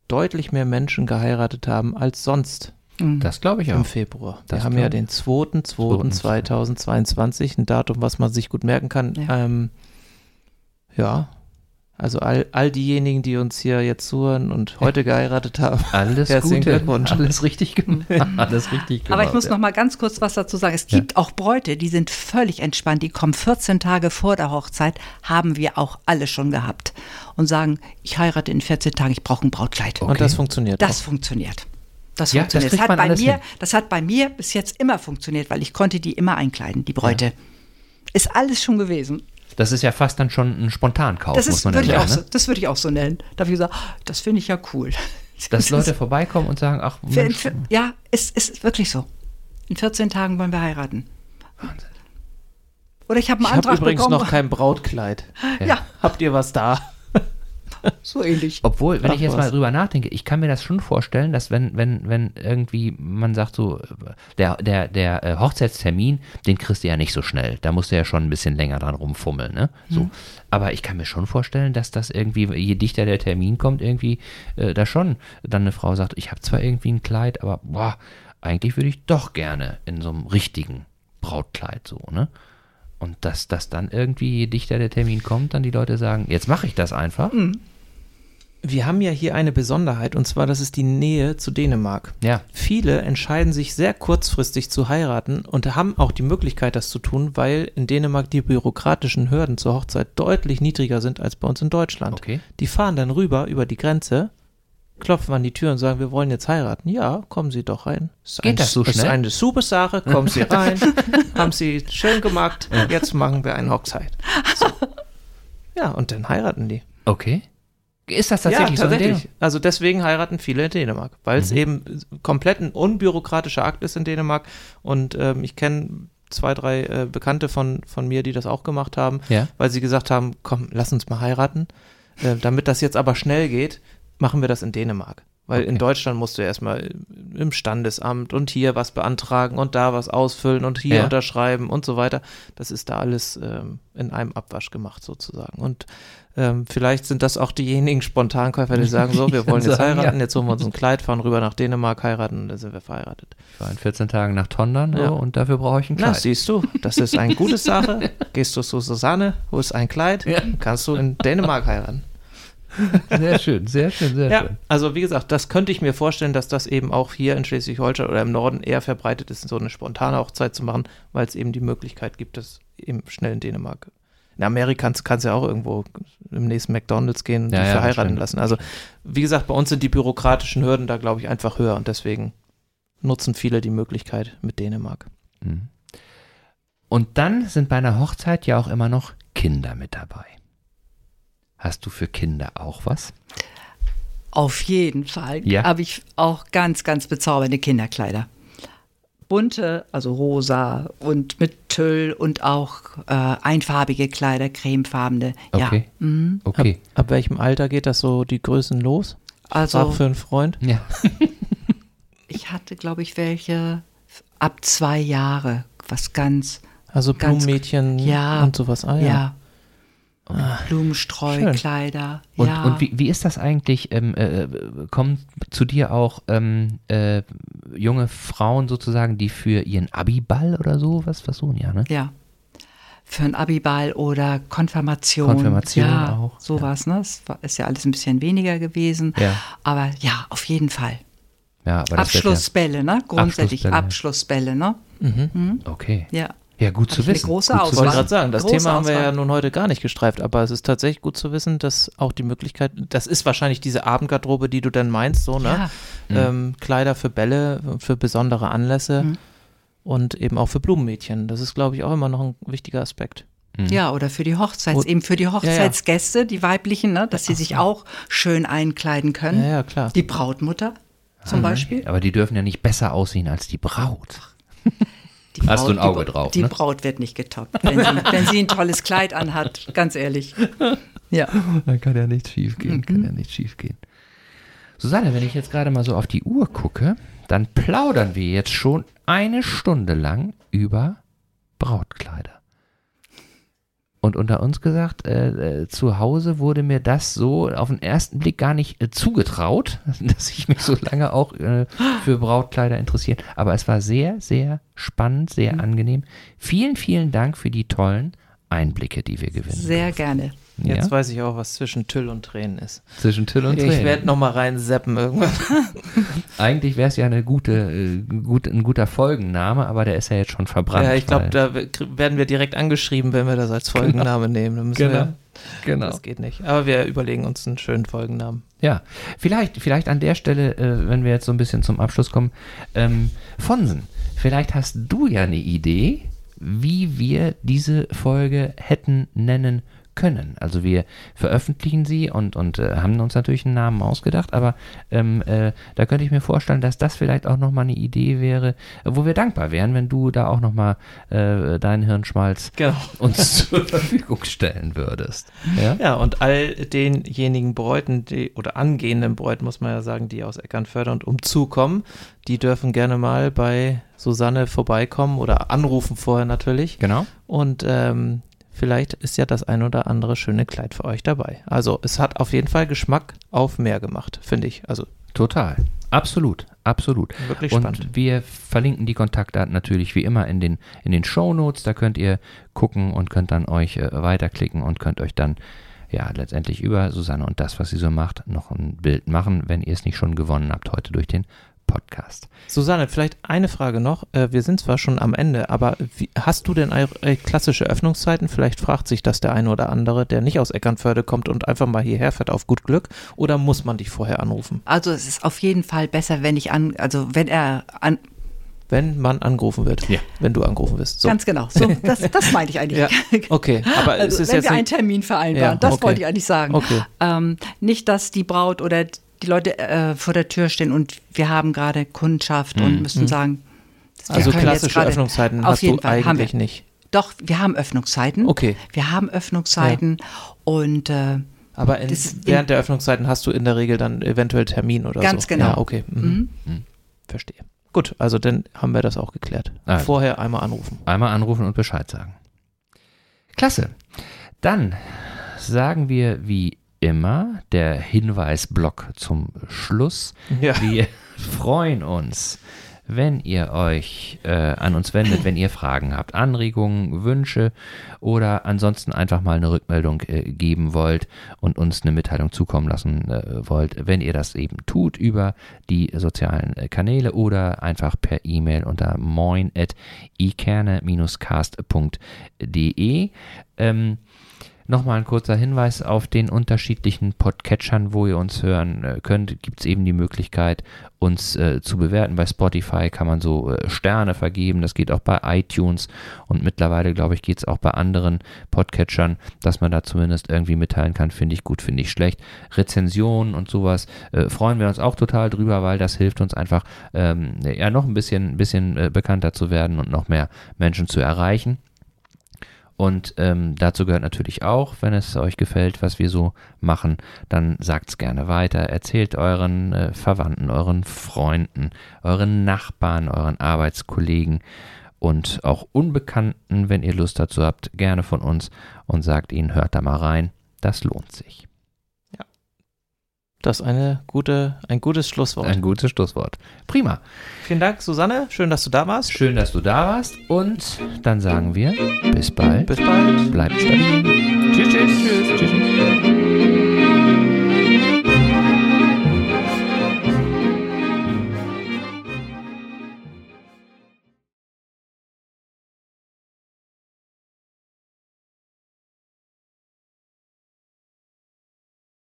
deutlich mehr Menschen geheiratet haben als sonst Das glaube ich im auch. Februar. Das Wir haben ja den 2.2.2022, ein Datum, was man sich gut merken kann. Ja. Ähm, ja, also all, all diejenigen, die uns hier jetzt zuhören und heute geheiratet haben. Alles Herzlichen Gute. Glückwunsch. Alles richtig gemacht. Alles richtig gemacht. Aber ich muss ja. noch mal ganz kurz was dazu sagen. Es gibt auch Bräute, die sind völlig entspannt. Die kommen 14 Tage vor der Hochzeit, haben wir auch alle schon gehabt. Und sagen, ich heirate in 14 Tagen, ich brauche ein Brautkleid. Und das funktioniert Das auch. funktioniert. Das Ja, das funktioniert. kriegt hat man bei mir, hin. das hat bei mir bis jetzt immer funktioniert, weil ich konnte die immer einkleiden, die Bräute. Ist alles schon gewesen. Das ist ja fast dann schon ein Spontankauf, Das muss ist, man würde ja ich auch sagen. so, das würde ich auch so nennen. Da habe ich gesagt, das finde ich ja cool. Ne? Dass Leute vorbeikommen und sagen, ach, Für, Mensch, für, ja, es ist wirklich so. In 14 Tagen wollen wir heiraten. Wahnsinn. Oder ich habe einen Ich habe Antrag übrigens bekommen. noch kein Brautkleid. ja, Habt ihr was da? so ähnlich. Obwohl, wenn Ach, ich jetzt was. mal drüber nachdenke, ich kann mir das schon vorstellen, dass wenn, wenn, wenn irgendwie man sagt so, der, der, der äh, Hochzeitstermin, den kriegst du ja nicht so schnell. Da musst du ja schon ein bisschen länger dran rumfummeln, ne? So. Aber ich kann mir schon vorstellen, dass das irgendwie, je dichter der Termin kommt, irgendwie äh, da schon dann eine Frau sagt, ich habe zwar irgendwie ein Kleid, aber boah, eigentlich würde ich doch gerne in so einem richtigen Brautkleid so, ne? Und dass das dann irgendwie, je dichter der Termin kommt, dann die Leute sagen, jetzt mache ich das einfach. Wir haben ja hier eine Besonderheit und zwar, das ist die Nähe zu Dänemark. Ja. Viele entscheiden sich sehr kurzfristig zu heiraten und haben auch die Möglichkeit, das zu tun, weil in Dänemark die bürokratischen Hürden zur Hochzeit deutlich niedriger sind als bei uns in Deutschland. Okay. Die fahren dann rüber über die Grenze, klopfen an die Tür und sagen, wir wollen jetzt heiraten. Ja, kommen Sie doch rein. Ist Geht ein, das so Ist schnell? eine super Sache, kommen Sie rein, haben Sie schön gemacht, jetzt machen wir eine Hochzeit. So. Ja, und dann heiraten die. Okay. Ist das tatsächlich ja, so? in tatsächlich. Also deswegen heiraten viele in Dänemark, weil es eben komplett ein unbürokratischer Akt ist in Dänemark. Und ähm, ich kenne zwei, drei äh, Bekannte von, von mir, die das auch gemacht haben, Ja. weil sie gesagt haben, komm, lass uns mal heiraten. Äh, damit das jetzt aber schnell geht, machen wir das in Dänemark. Weil in Okay. Deutschland musst du erstmal im Standesamt und hier was beantragen und da was ausfüllen und hier Ja. unterschreiben und so weiter. Das ist da alles ähm, in einem Abwasch gemacht sozusagen. Und ähm, vielleicht sind das auch diejenigen Spontankäufer, die sagen, so, wir wollen jetzt Sagen, heiraten, ja. jetzt holen wir uns ein Kleid, fahren rüber nach Dänemark, heiraten und dann sind wir verheiratet. Ich war in 14 Tagen nach Tondern Ja. so, und dafür brauche ich ein Na, Kleid. siehst du, das ist eine gute Sache. Gehst du zu Susanne, holst ein Kleid, Ja. kannst du in Dänemark heiraten. Sehr schön, sehr schön, sehr Ja, schön. also wie gesagt, das könnte ich mir vorstellen, dass das eben auch hier in Schleswig-Holstein oder im Norden eher verbreitet ist, so eine spontane Hochzeit zu machen, weil es eben die Möglichkeit gibt, das eben schnell in Dänemark In Amerika kannst du ja auch irgendwo im nächsten McDonalds gehen und Ja, dich ja, verheiraten lassen. Also, wie gesagt, bei uns sind die bürokratischen Hürden da, glaube ich, einfach höher und deswegen nutzen viele die Möglichkeit mit Dänemark. Mhm. Und dann sind bei einer Hochzeit ja auch immer noch Kinder mit dabei. Hast du für Kinder auch was? Auf jeden Fall Ja. habe ich auch ganz, ganz bezaubernde Kinderkleider. Bunte, also rosa und mit Tüll und auch äh, einfarbige Kleider, cremefarbene. Okay. Ja. Mhm. Okay. Ab welchem Alter geht das so die Größen los? Also Auch für einen Freund? Ja. ich hatte, glaube ich, welche ab zwei Jahre, was ganz, Also Ganz- Blumenmädchen Ja. und sowas. Ah, ja. ja. Blumenstreukleider. Und, ja. und wie, wie ist das eigentlich? Ähm, äh, kommen zu dir auch ähm, äh, junge Frauen sozusagen, die für ihren Abiball oder so was versuchen? Ja, ne? Ja. Für ein Abiball oder Konfirmation. Konfirmation ja, auch, Sowas, ne? Es ist ja alles ein bisschen weniger gewesen. Ja. Aber ja, auf jeden Fall. Ja, Abschlussbälle, ne? Grundsätzlich Abschlussbälle. Abschlussbälle, ne? Mhm. Ja, okay. Ja. Ja, gut zu ich eine wissen. große gut zu Ich Auswahl. wollte wissen. gerade sagen, das Große Thema haben wir ja Auswahl. nun heute gar nicht gestreift, aber es ist tatsächlich gut zu wissen, dass auch die Möglichkeit, das ist wahrscheinlich diese Abendgarderobe, die du dann meinst, so, ne? Ja. Ähm, Kleider für Bälle, für besondere Anlässe Mhm. und eben auch für Blumenmädchen. Das ist, glaube ich, auch immer noch ein wichtiger Aspekt. Mhm. Ja, oder für die Hochzeits, Und- eben für die Hochzeitsgäste, die weiblichen, ne, dass sie sich auch schön einkleiden können. Ja, ja, klar. Die Brautmutter zum Beispiel. Aber die dürfen ja nicht besser aussehen als die Braut. Die Hast du ein die Auge Bra- drauf, Die ne? Braut wird nicht getoppt, wenn sie, wenn sie ein tolles Kleid anhat, ganz ehrlich. Ja. Dann kann ja nichts schief gehen, kann ja nichts schief gehen. Susanne, wenn ich jetzt gerade mal so auf die Uhr gucke, dann plaudern wir jetzt schon eine Stunde lang über Brautkleider. Und unter uns gesagt, äh, äh, zu Hause wurde mir das so auf den ersten Blick gar nicht äh, zugetraut, dass ich mich so lange auch äh, für Brautkleider interessiere. Aber es war sehr, sehr spannend, sehr angenehm. Vielen, vielen Dank für die tollen Einblicke, die wir gewinnen. Sehr gerne. Jetzt ja? weiß ich auch, was zwischen Tüll und Tränen ist. Zwischen Till und Ich Tränen. werde nochmal rein seppen irgendwann. Eigentlich wäre es ja eine gute, äh, gut, ein guter Folgenname, aber der ist ja jetzt schon verbrannt. ja, ich glaube, da werden wir direkt angeschrieben, wenn wir das als Folgenname nehmen. Dann müssen Genau. wir, genau. Das geht nicht. Aber wir überlegen uns einen schönen Folgennamen. Ja, vielleicht, vielleicht an der Stelle, äh, wenn wir jetzt so ein bisschen zum Abschluss kommen, ähm, Fonsen, vielleicht hast du ja eine Idee, wie wir diese Folge hätten nennen können. Also wir veröffentlichen sie und, und äh, haben uns natürlich einen Namen ausgedacht, aber ähm, äh, da könnte ich mir vorstellen, dass das vielleicht auch nochmal eine Idee wäre, wo wir dankbar wären, wenn du da auch nochmal äh, deinen Hirnschmalz Genau. uns zur Verfügung stellen würdest. Ja? Ja, und all denjenigen Bräuten, die, oder angehenden Bräuten, muss man ja sagen, die aus Eckernförde und umzukommen, die dürfen gerne mal bei Susanne vorbeikommen oder anrufen vorher natürlich. Genau. Und ähm, vielleicht ist ja das ein oder andere schöne Kleid für euch dabei. Also es hat auf jeden Fall Geschmack auf mehr gemacht, finde ich. Also Total. Absolut, absolut. wirklich Und spannend. wir verlinken die Kontaktdaten natürlich wie immer in den, in den Shownotes. Da könnt ihr gucken und könnt dann euch äh, weiterklicken und könnt euch dann ja letztendlich über Susanne und das, was sie so macht, noch ein Bild machen, wenn ihr es nicht schon gewonnen habt heute durch den Podcast. Susanne, vielleicht eine Frage noch. Äh, wir sind zwar schon am Ende, aber wie, hast du denn äh, klassische Öffnungszeiten? Vielleicht fragt sich das der eine oder andere, der nicht aus Eckernförde kommt und einfach mal hierher fährt auf gut Glück. Oder muss man dich vorher anrufen? Also es ist auf jeden Fall besser, wenn ich an, also wenn er an, Wenn man angerufen wird. Ja. Wenn du angerufen wirst. So. ganz genau, so, das, das meinte ich eigentlich. Ja, okay. Aber Also, es ist wenn jetzt wir einen Termin vereinbaren, Ja, das okay. wollte ich eigentlich sagen. Okay. Ähm, nicht, dass die Braut oder die Leute äh, vor der Tür stehen und wir haben gerade Kundschaft und müssen sagen, das- wir also können jetzt klassische gerade- Öffnungszeiten auf hast jeden du Fall, haben eigentlich wir. nicht. Doch, wir haben Öffnungszeiten. Okay. Wir haben Öffnungszeiten und äh, Aber in, während der Öffnungszeiten hast du in der Regel dann eventuell Termin oder so. Ganz genau. Ja, okay. Mhm. Verstehe. Gut, also dann haben wir das auch geklärt. Also. Vorher einmal anrufen. Einmal anrufen und Bescheid sagen. Klasse. Dann sagen wir wie immer der Hinweisblock zum Schluss. Ja. Wir freuen uns, wenn ihr euch äh, an uns wendet, wenn ihr Fragen habt, Anregungen, Wünsche oder ansonsten einfach mal eine Rückmeldung äh, geben wollt und uns eine Mitteilung zukommen lassen äh, wollt, wenn ihr das eben tut über die sozialen äh, Kanäle oder einfach per E-Mail unter moin.ikerne-cast.de. Ähm, Nochmal ein kurzer Hinweis auf den unterschiedlichen Podcatchern, wo ihr uns hören äh, könnt. Gibt es eben die Möglichkeit, uns äh, zu bewerten. Bei Spotify kann man so äh, Sterne vergeben. Das geht auch bei iTunes. Und mittlerweile, glaube ich, geht es auch bei anderen Podcatchern, dass man da zumindest irgendwie mitteilen kann. Finde ich gut, finde ich schlecht. Rezensionen und sowas äh, freuen wir uns auch total drüber, weil das hilft uns einfach, ähm, ja, noch ein bisschen, bisschen äh, bekannter zu werden und noch mehr Menschen zu erreichen. Und ähm, dazu gehört natürlich auch, wenn es euch gefällt, was wir so machen, dann sagt es gerne weiter. Erzählt euren äh, Verwandten, euren Freunden, euren Nachbarn, euren Arbeitskollegen und auch Unbekannten, wenn ihr Lust dazu habt, gerne von uns und sagt ihnen, hört da mal rein. Das lohnt sich. Das ist eine gute, ein gutes Schlusswort. Ein gutes Schlusswort. Prima. Vielen Dank, Susanne. Schön, dass du da warst. Schön, dass du da warst. Und dann sagen wir bis bald. Bis bald. Bleibt stabil. Tschüss, tschüss. tschüss. tschüss.